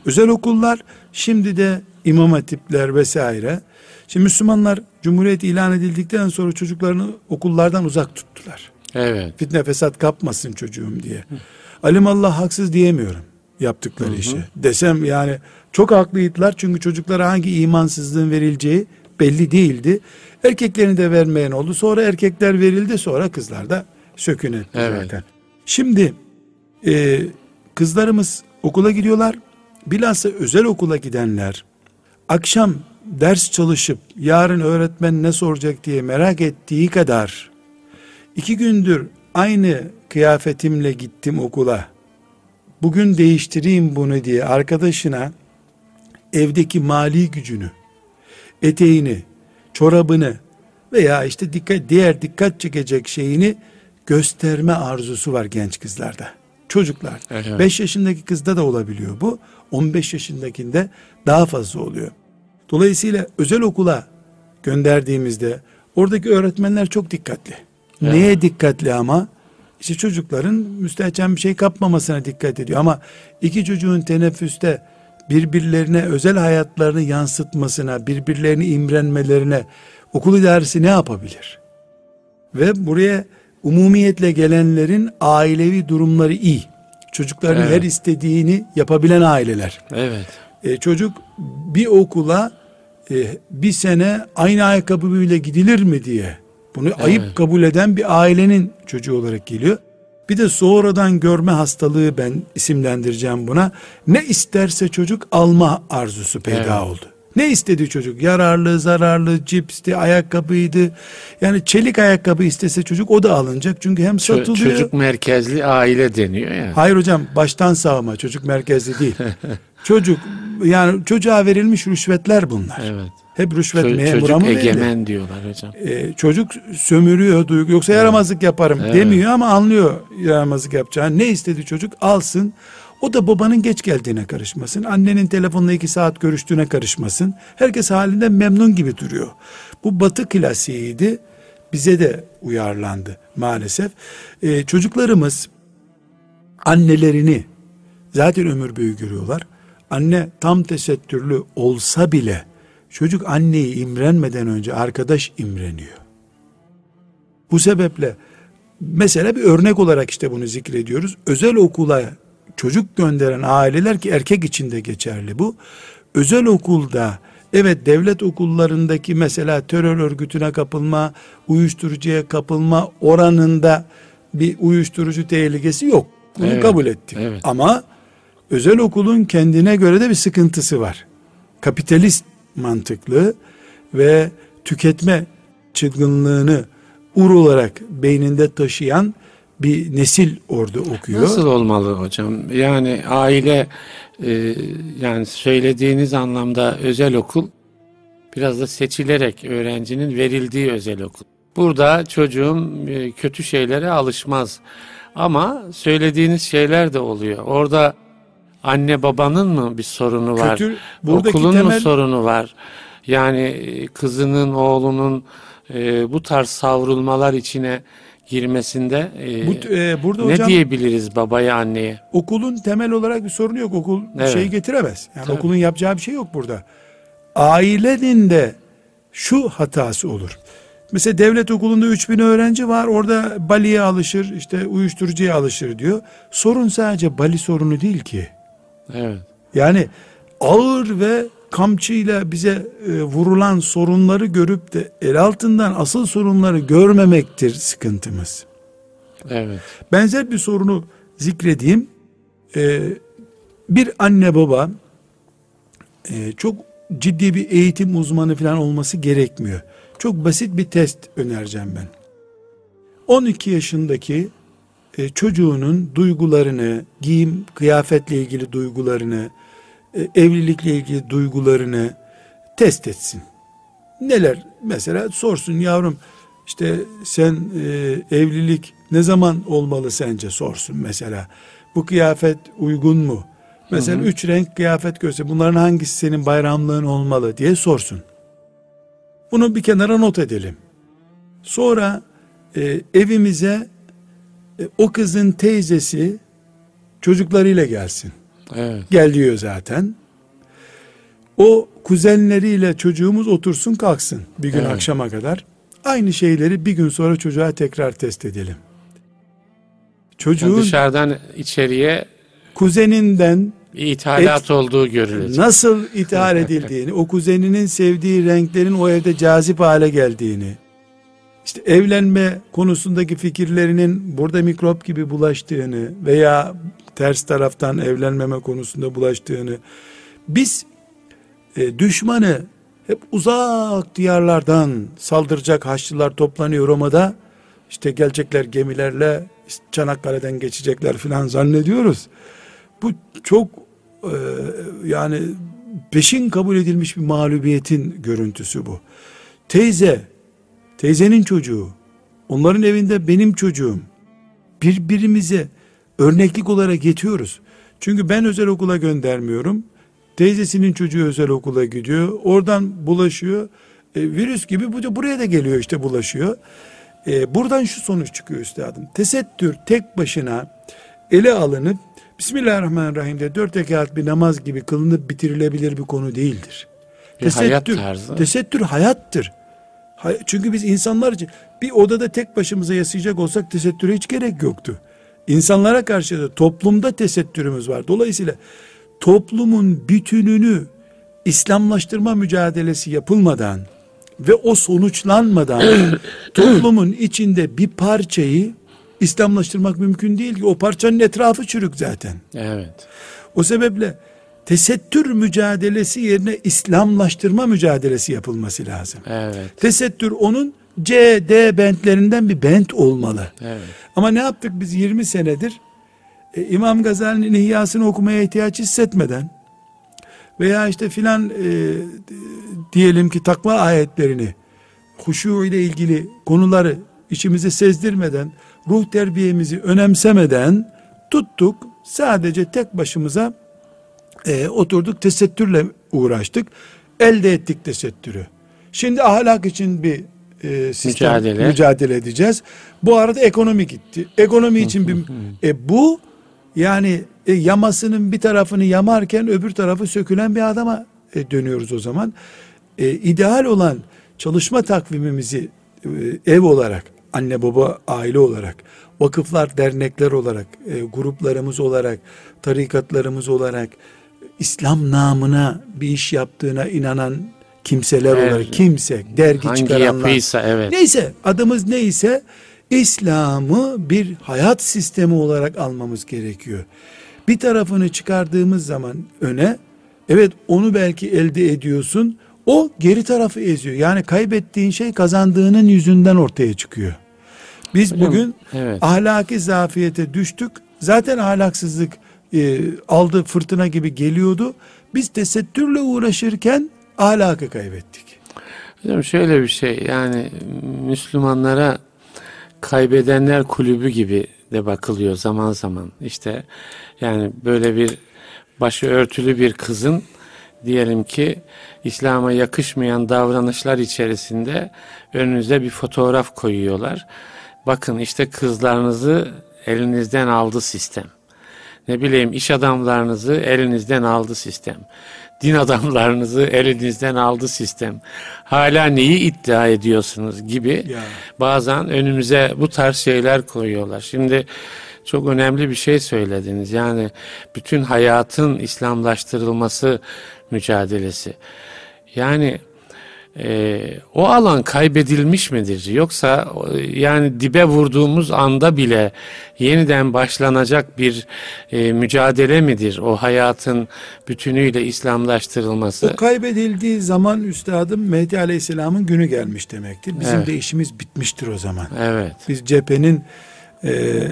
Özel okullar şimdi de imam hatipler vesaire. Şimdi Müslümanlar Cumhuriyet ilan edildikten sonra çocuklarını okullardan uzak tuttular. Evet. Fitne fesat kapmasın çocuğum diye. Alimallah haksız diyemiyorum yaptıkları işi. Desem yani çok haklıydılar çünkü çocuklara hangi imansızlığın verileceği belli değildi. Erkeklerini de vermeyen oldu. Sonra erkekler verildi sonra kızlar da sökün etti Evet. zaten. Şimdi e, kızlarımız okula gidiyorlar. Bilhassa özel okula gidenler akşam ders çalışıp yarın öğretmen ne soracak diye merak ettiği kadar iki gündür aynı kıyafetimle gittim okula. Bugün değiştireyim bunu diye arkadaşına evdeki mali gücünü, eteğini, çorabını veya işte dikkat diğer dikkat çekecek şeyini gösterme arzusu var genç kızlarda. Çocuklar. Evet. 5 yaşındaki kızda da olabiliyor bu. 15 yaşındakinde daha fazla oluyor. Dolayısıyla özel okula gönderdiğimizde oradaki öğretmenler çok dikkatli. Evet. Neye dikkatli ama? İşte çocukların müstehcen bir şey kapmamasına dikkat ediyor. Ama iki çocuğun teneffüste birbirlerine özel hayatlarını yansıtmasına, birbirlerini imrenmelerine okul idaresi ne yapabilir? Ve buraya umumiyetle gelenlerin ailevi durumları iyi. Çocukların Evet. her istediğini yapabilen aileler. Evet. E, çocuk bir okula e, bir sene aynı ayakkabıyla gidilir mi diye bunu ayıp kabul eden bir ailenin çocuğu olarak geliyor. Bir de sonradan görme hastalığı ben isimlendireceğim buna. Ne isterse çocuk alma arzusu peyda Evet. oldu. Ne istedi çocuk? Yararlı, zararlı, cipsti, ayakkabıydı. Yani çelik ayakkabı istese çocuk o da alınacak. Çünkü hem satılıyor. çocuk merkezli aile deniyor yani. Hayır hocam baştan sağma çocuk merkezli değil. çocuk yani çocuğa verilmiş rüşvetler bunlar. Evet. Hep rüşvet Ço- memura çocuk mı verildi? egemen diyorlar hocam. Ee, çocuk sömürüyor duygu yoksa yaramazlık yaparım Evet. demiyor ama anlıyor yaramazlık yapacağını. Ne istedi çocuk alsın. O da babanın geç geldiğine karışmasın. Annenin telefonla iki saat görüştüğüne karışmasın. Herkes halinden memnun gibi duruyor. Bu batı klasiğiydi. Bize de uyarlandı maalesef. Ee, çocuklarımız annelerini zaten ömür boyu görüyorlar. Anne tam tesettürlü olsa bile çocuk anneyi imrenmeden önce arkadaş imreniyor. Bu sebeple mesela bir örnek olarak işte bunu zikrediyoruz. Özel okula çocuk gönderen aileler ki erkek için de geçerli bu. Özel okulda evet devlet okullarındaki mesela terör örgütüne kapılma, uyuşturucuya kapılma oranında bir uyuşturucu tehlikesi yok. Bunu Evet, kabul ettik. evet. Ama özel okulun kendine göre de bir sıkıntısı var. Kapitalist mantıklı ve tüketme çılgınlığını ur olarak beyninde taşıyan bir nesil orada okuyor. Nasıl olmalı hocam? Yani aile e, yani söylediğiniz anlamda özel okul biraz da seçilerek öğrencinin verildiği özel okul. Burada çocuğum e, kötü şeylere alışmaz. Ama söylediğiniz şeyler de oluyor. Orada anne babanın mı bir sorunu var? Kötü- buradaki Okulun temel- mu sorunu var? Yani e, kızının, oğlunun e, bu tarz savrulmalar içine girmesinde e, Bu, e, burada ne hocam diyebiliriz babaya anneye? okulun temel olarak bir sorunu yok. Okul Evet. şey getiremez. Yani Tabii. okulun yapacağı bir şey yok burada. Ailenin de şu hatası olur. Mesela devlet okulunda 3000 öğrenci var. Orada baliye alışır, işte uyuşturucuya alışır diyor. Sorun sadece bali sorunu değil ki. Evet. Yani ağır ve kamçıyla bize e, vurulan sorunları görüp de el altından asıl sorunları görmemektir sıkıntımız. Evet. Benzer bir sorunu zikredeyim. Ee, bir anne baba e, çok ciddi bir eğitim uzmanı falan olması gerekmiyor. Çok basit bir test önereceğim ben. 12 yaşındaki e, çocuğunun duygularını, giyim, kıyafetle ilgili duygularını, e, evlilikle ilgili duygularını test etsin. Neler? Mesela sorsun yavrum işte sen e, evlilik ne zaman olmalı sence sorsun mesela. Bu kıyafet uygun mu? Mesela üç renk kıyafet görse bunların hangisi senin bayramlığın olmalı diye sorsun. Bunu bir kenara not edelim. Sonra e, evimize e, o kızın teyzesi çocuklarıyla gelsin. Evet. Gel diyor zaten. O kuzenleriyle çocuğumuz otursun kalksın bir gün Evet. akşama kadar. Aynı şeyleri bir gün sonra çocuğa tekrar test edelim. Çocuğun Dışarıdan içeriye kuzeninden ithalat olduğu görülecek. nasıl ithal edildiğini, o kuzeninin sevdiği renklerin o evde cazip hale geldiğini, işte evlenme konusundaki fikirlerinin burada mikrop gibi bulaştığını veya ters taraftan evlenmeme konusunda bulaştığını, biz e, düşmanı hep uzak diyarlardan saldıracak Haçlılar toplanıyor Roma'da, işte gelecekler gemilerle Çanakkale'den geçecekler filan zannediyoruz. Bu çok e, yani peşin kabul edilmiş bir mağlubiyetin görüntüsü bu. Teyze, teyzenin çocuğu, onların evinde benim çocuğum. Birbirimize örneklik olarak yetiyoruz. Çünkü ben özel okula göndermiyorum. Teyzesinin çocuğu özel okula gidiyor. Oradan bulaşıyor. E, virüs gibi bu buraya da geliyor işte bulaşıyor. E, buradan şu sonuç çıkıyor üstadım. Tesettür tek başına ele alınıp Bismillahirrahmanirrahim diye dört rekat bir namaz gibi kılınıp bitirilebilir bir konu değildir. Bir hayat tarzı. Tesettür hayattır. Çünkü biz insanlar için bir odada tek başımıza yaşayacak olsak tesettüre hiç gerek yoktu. İnsanlara karşı da toplumda tesettürümüz var. Dolayısıyla toplumun bütününü İslamlaştırma mücadelesi yapılmadan ve o sonuçlanmadan toplumun içinde bir parçayı İslamlaştırmak mümkün değil ki. O parçanın etrafı çürük zaten. Evet. O sebeple tesettür mücadelesi yerine İslamlaştırma mücadelesi yapılması lazım. Evet. Tesettür onun C, D bentlerinden bir bent olmalı. Evet. Ama ne yaptık biz 20 senedir? E, İmam Gazali'nin ihyasını okumaya ihtiyaç hissetmeden veya işte filan e, diyelim ki takva ayetlerini huşu ile ilgili konuları içimize sezdirmeden ruh terbiyemizi önemsemeden tuttuk sadece tek başımıza e, oturduk tesettürle uğraştık. Elde ettik tesettürü. Şimdi ahlak için bir e, sistem Mücadele. mücadele edeceğiz. Bu arada ekonomi gitti. Ekonomi için bir e, bu yani e, yamasının bir tarafını yamarken öbür tarafı sökülen bir adama e, dönüyoruz o zaman. E, ideal olan çalışma takvimimizi e, ev olarak anne baba aile olarak vakıflar dernekler olarak e, gruplarımız olarak tarikatlarımız olarak İslam namına bir iş yaptığına inanan kimseler Her- olarak kimse dergi Hangi çıkaranlar yapıysa evet. neyse adımız neyse İslam'ı bir hayat sistemi olarak almamız gerekiyor. Bir tarafını çıkardığımız zaman öne evet onu belki elde ediyorsun o geri tarafı eziyor. Yani kaybettiğin şey kazandığının yüzünden ortaya çıkıyor. Biz Hocam, bugün evet. ahlaki zafiyete düştük. Zaten ahlaksızlık e, aldı fırtına gibi geliyordu. Biz tesettürle uğraşırken ahlakı kaybettik. Hocam şöyle bir şey yani Müslümanlara kaybedenler kulübü gibi de bakılıyor zaman zaman. İşte yani böyle bir başı örtülü bir kızın diyelim ki İslam'a yakışmayan davranışlar içerisinde önünüze bir fotoğraf koyuyorlar. Bakın işte kızlarınızı elinizden aldı sistem. Ne bileyim iş adamlarınızı elinizden aldı sistem. Din adamlarınızı elinizden aldı sistem. Hala neyi iddia ediyorsunuz gibi Ya. bazen önümüze bu tarz şeyler koyuyorlar. Şimdi çok önemli bir şey söylediniz. Yani bütün hayatın İslamlaştırılması mücadelesi. Yani e, o alan kaybedilmiş midir? Yoksa yani dibe vurduğumuz anda bile yeniden başlanacak bir e, mücadele midir? O hayatın bütünüyle İslamlaştırılması. O kaybedildiği zaman üstadım Mehdi Aleyhisselam'ın günü gelmiş demektir. Bizim Evet. de işimiz bitmiştir o zaman. Evet. Biz cephenin e,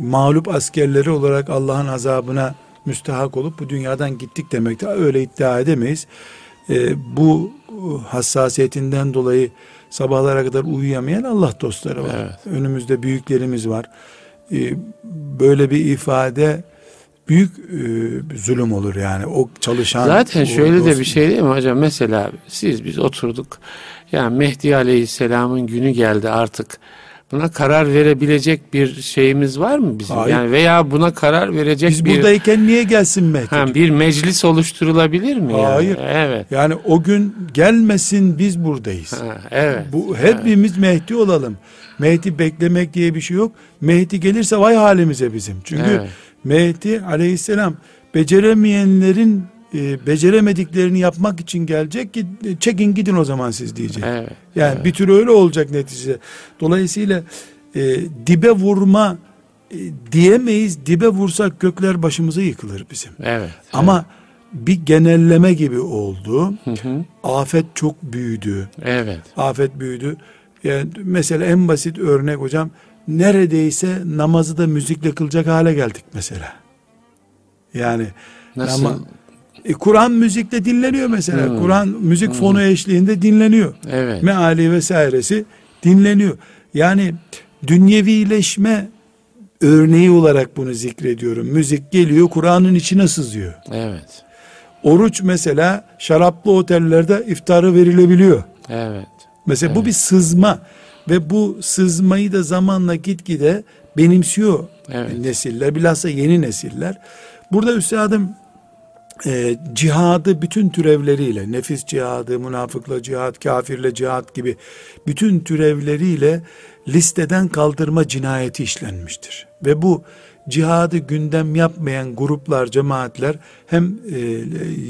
mağlup askerleri olarak Allah'ın azabına müstahak olup bu dünyadan gittik demektir. Öyle iddia edemeyiz. E, bu hassasiyetinden dolayı sabahlara kadar uyuyamayan Allah dostları var. Evet. Önümüzde büyüklerimiz var. E, böyle bir ifade büyük e, zulüm olur yani o çalışan. Zaten şöyle de bir şey değil mi hocam? Mesela siz biz oturduk. Yani Mehdi Aleyhisselam'ın günü geldi artık. Buna karar verebilecek bir şeyimiz var mı bizim? Hayır. Yani veya buna karar verecek Biz bir buradayken niye gelsin Mehdi? ha, bir meclis oluşturulabilir mi? yani? Hayır. Evet. Yani o gün gelmesin biz buradayız. Ha, evet. Bu hepimiz Mehdi olalım. Mehdi beklemek diye bir şey yok. Mehdi gelirse vay halimize bizim. Çünkü Evet. Mehdi aleyhisselam beceremeyenlerin e, beceremediklerini yapmak için gelecek ki çekin gidin o zaman siz diyecek. Evet. Yani bir tür öyle olacak neticede. Dolayısıyla e, dibe vurma e, diyemeyiz. Dibe vursak gökler başımıza yıkılır bizim. Evet. Ama bir genelleme gibi oldu. Hı hı. Afet çok büyüdü. Evet. Afet büyüdü. Yani mesela en basit örnek hocam neredeyse namazı da müzikle kılacak hale geldik mesela. Yani Nasıl? Ama- e, Kur'an müzikle dinleniyor mesela. Hmm. Kur'an müzik fonu eşliğinde dinleniyor. Evet. Meali vesairesi dinleniyor. Yani dünyevileşme örneği olarak bunu zikrediyorum. Müzik geliyor Kur'an'ın içine sızıyor. Evet. Oruç mesela şaraplı otellerde iftarı verilebiliyor. Evet. Mesela bu bir sızma ve bu sızmayı da zamanla gitgide benimsiyor Evet. nesiller bilhassa yeni nesiller. Burada üstadım e, cihadı bütün türevleriyle nefis cihadı, münafıkla cihat, kafirle cihat gibi bütün türevleriyle listeden kaldırma cinayeti işlenmiştir. Ve bu cihadı gündem yapmayan gruplar, cemaatler hem e,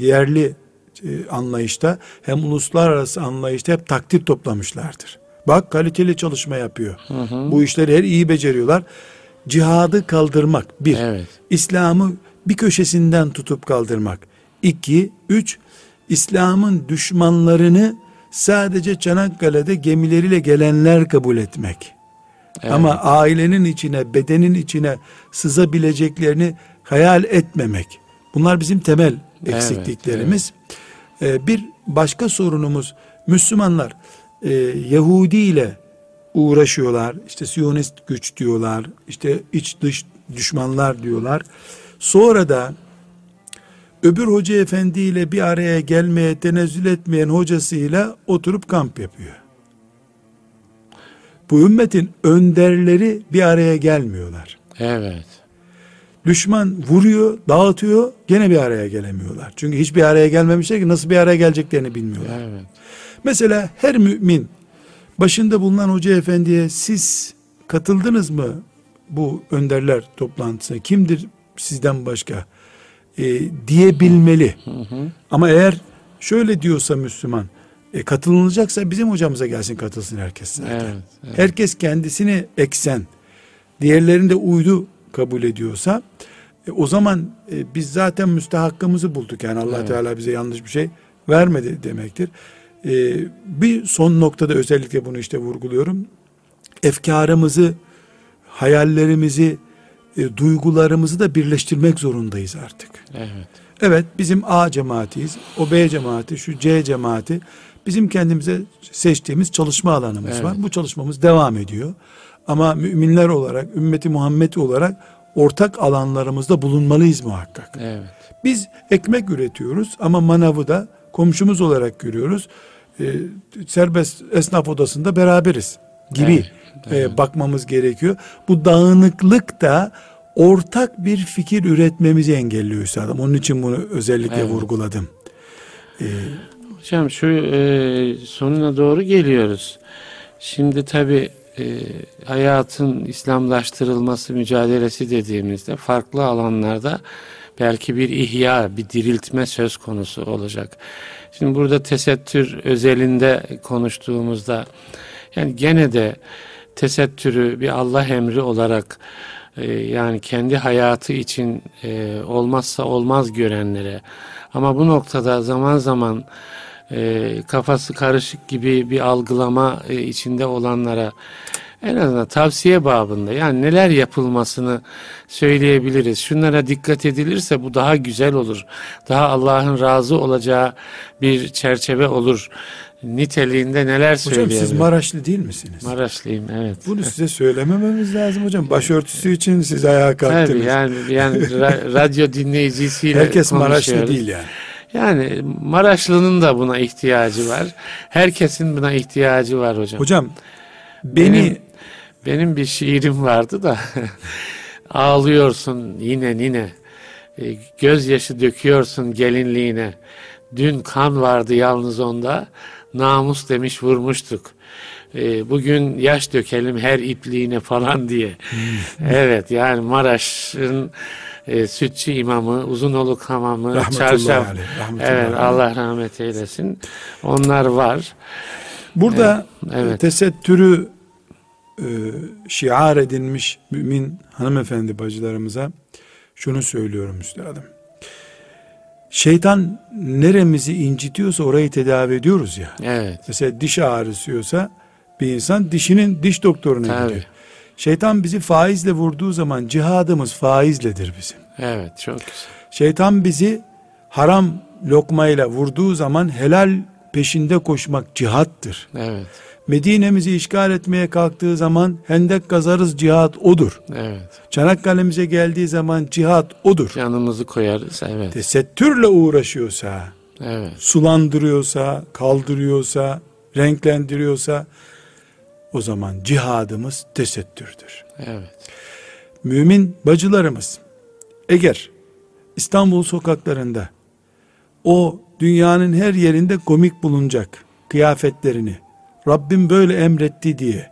yerli e, anlayışta hem uluslararası anlayışta hep takdir toplamışlardır. Bak kaliteli çalışma yapıyor. Bu işleri her iyi beceriyorlar. Cihadı kaldırmak bir. Evet. İslam'ı bir köşesinden tutup kaldırmak. İki, üç, İslam'ın düşmanlarını sadece Çanakkale'de gemileriyle gelenler kabul etmek. Evet. Ama ailenin içine, bedenin içine sızabileceklerini hayal etmemek. Bunlar bizim temel Evet, eksikliklerimiz. Ee, bir başka sorunumuz Müslümanlar e, Yahudi ile uğraşıyorlar. İşte Siyonist güç diyorlar. İşte iç dış düşmanlar diyorlar. Sonra da öbür hoca efendiyle bir araya gelmeye tenezzül etmeyen hocasıyla oturup kamp yapıyor. Bu ümmetin önderleri bir araya gelmiyorlar. Evet. Düşman vuruyor, dağıtıyor, gene bir araya gelemiyorlar. Çünkü hiçbir araya gelmemişler ki nasıl bir araya geleceklerini bilmiyorlar. Evet. Mesela her mümin başında bulunan hoca efendiye siz katıldınız mı bu önderler toplantısına? Kimdir sizden başka? E, diyebilmeli. Ama eğer şöyle diyorsa Müslüman, e, katılınacaksa bizim hocamıza gelsin katılsın herkes zaten. Evet. evet. Herkes kendisini eksen, diğerlerini de uydu kabul ediyorsa, e, o zaman e, biz zaten müstehakkımızı bulduk. Yani allah Evet. Teala bize yanlış bir şey vermedi demektir. E, bir son noktada özellikle bunu işte vurguluyorum. Efkarımızı, hayallerimizi, e, duygularımızı da birleştirmek zorundayız artık. Evet. Evet bizim A cemaatiyiz. O B cemaati, şu C cemaati. Bizim kendimize seçtiğimiz çalışma alanımız Evet. var. Bu çalışmamız devam ediyor. Ama müminler olarak, ümmeti Muhammed olarak ortak alanlarımızda bulunmalıyız muhakkak. Evet. Biz ekmek üretiyoruz ama manavı da komşumuz olarak görüyoruz. Ee, serbest esnaf odasında beraberiz gibi Evet, e, bakmamız gerekiyor. Bu dağınıklık da ortak bir fikir üretmemizi engelliyor üstadım. Onun için bunu özellikle Evet. vurguladım. Ee, Hocam şu e, sonuna doğru geliyoruz. Şimdi tabi hayatın İslamlaştırılması mücadelesi dediğimizde farklı alanlarda belki bir ihya, bir diriltme söz konusu olacak. Şimdi burada tesettür özelinde konuştuğumuzda yani gene de tesettürü bir Allah emri olarak e, yani kendi hayatı için e, olmazsa olmaz görenlere ama bu noktada zaman zaman e, kafası karışık gibi bir algılama içinde olanlara en azından tavsiye babında yani neler yapılmasını söyleyebiliriz. Şunlara dikkat edilirse bu daha güzel olur. Daha Allah'ın razı olacağı bir çerçeve olur niteliğinde neler söylüyor. Hocam siz Maraşlı değil misiniz? Maraşlıyım evet. Bunu size söylemememiz lazım hocam. Başörtüsü için siz ayağa kalktınız. Tabii yani, yani radyo dinleyicisiyle Herkes Maraşlı değil yani. Yani Maraşlı'nın da buna ihtiyacı var. Herkesin buna ihtiyacı var hocam. Hocam beni benim, benim bir şiirim vardı da ağlıyorsun yine nine. E, gözyaşı döküyorsun gelinliğine. Dün kan vardı yalnız onda. Namus demiş vurmuştuk. E, bugün yaş dökelim her ipliğine falan diye. Hmm. evet yani Maraş'ın e, Sütçü imamı, Uzunoluk hamamı, Çarşaf. Evet Allah rahmet eylesin. Onlar var. Burada evet. evet. tesettürü e, şiar edinmiş mümin hanımefendi bacılarımıza şunu söylüyorum üstadım. Şeytan neremizi incitiyorsa orayı tedavi ediyoruz ya. Evet. Mesela diş ağrısıyorsa bir insan dişinin diş doktoruna Tabii. gidiyor. Şeytan bizi faizle vurduğu zaman cihadımız faizledir bizim. Evet çok güzel. Şeytan bizi haram lokmayla vurduğu zaman helal peşinde koşmak cihattır. Evet. Medine'mizi işgal etmeye kalktığı zaman hendek kazarız cihat odur. Evet. Çanakkale'mize geldiği zaman cihat odur. Canımızı koyarız evet. Tesettürle uğraşıyorsa, evet. sulandırıyorsa, kaldırıyorsa, renklendiriyorsa o zaman cihadımız tesettürdür. Evet. Mümin bacılarımız eğer İstanbul sokaklarında o dünyanın her yerinde komik bulunacak kıyafetlerini Rabbim böyle emretti diye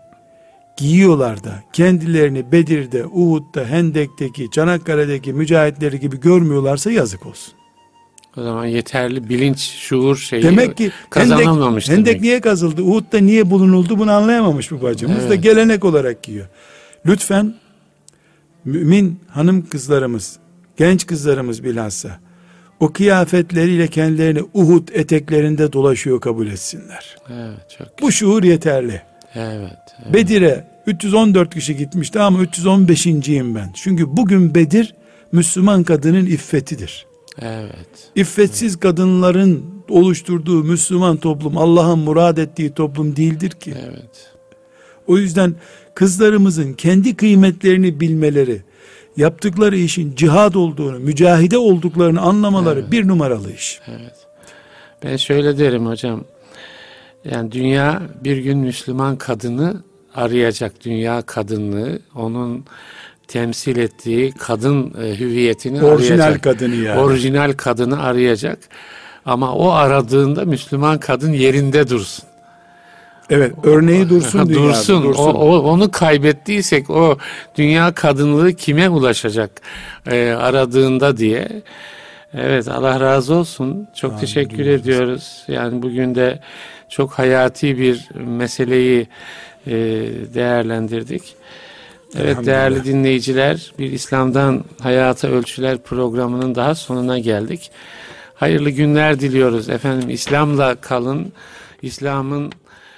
giyiyorlar da kendilerini Bedir'de, Uhud'da, Hendek'teki, Çanakkale'deki mücahitleri gibi görmüyorlarsa yazık olsun. O zaman yeterli bilinç, şuur şeyi demek ki kazanılmamış Hendek, Hendek niye kazıldı? Uhud'da niye bulunuldu bunu anlayamamış bu bacımız evet. da gelenek olarak giyiyor. Lütfen mümin hanım kızlarımız, genç kızlarımız bilhassa o kıyafetleriyle kendilerini Uhud eteklerinde dolaşıyor kabul etsinler. Evet, çok Bu şuur yeterli. Evet, evet. Bedir'e 314 kişi gitmişti ama 315.yim ben. Çünkü bugün Bedir Müslüman kadının iffetidir. Evet. İffetsiz evet. kadınların oluşturduğu Müslüman toplum Allah'ın murad ettiği toplum değildir ki. Evet. O yüzden kızlarımızın kendi kıymetlerini bilmeleri, yaptıkları işin cihad olduğunu, mücahide olduklarını anlamaları evet. bir numaralı iş. Evet. Ben şöyle derim hocam. Yani dünya bir gün Müslüman kadını arayacak. Dünya kadınlığı, onun temsil ettiği kadın e, hüviyetini Orijinal arayacak. kadını yani. Orijinal kadını arayacak. Ama o aradığında Müslüman kadın yerinde dursun. Evet, örneği dursun dünyada. Dursun. dursun. O, o, onu kaybettiysek o dünya kadınlığı kime ulaşacak e, aradığında diye. Evet, Allah razı olsun. Çok Amin. teşekkür ediyoruz. Yani bugün de çok hayati bir meseleyi e, değerlendirdik. Evet değerli dinleyiciler, bir İslam'dan Hayata Ölçüler programının daha sonuna geldik. Hayırlı günler diliyoruz efendim. İslam'la kalın. İslam'ın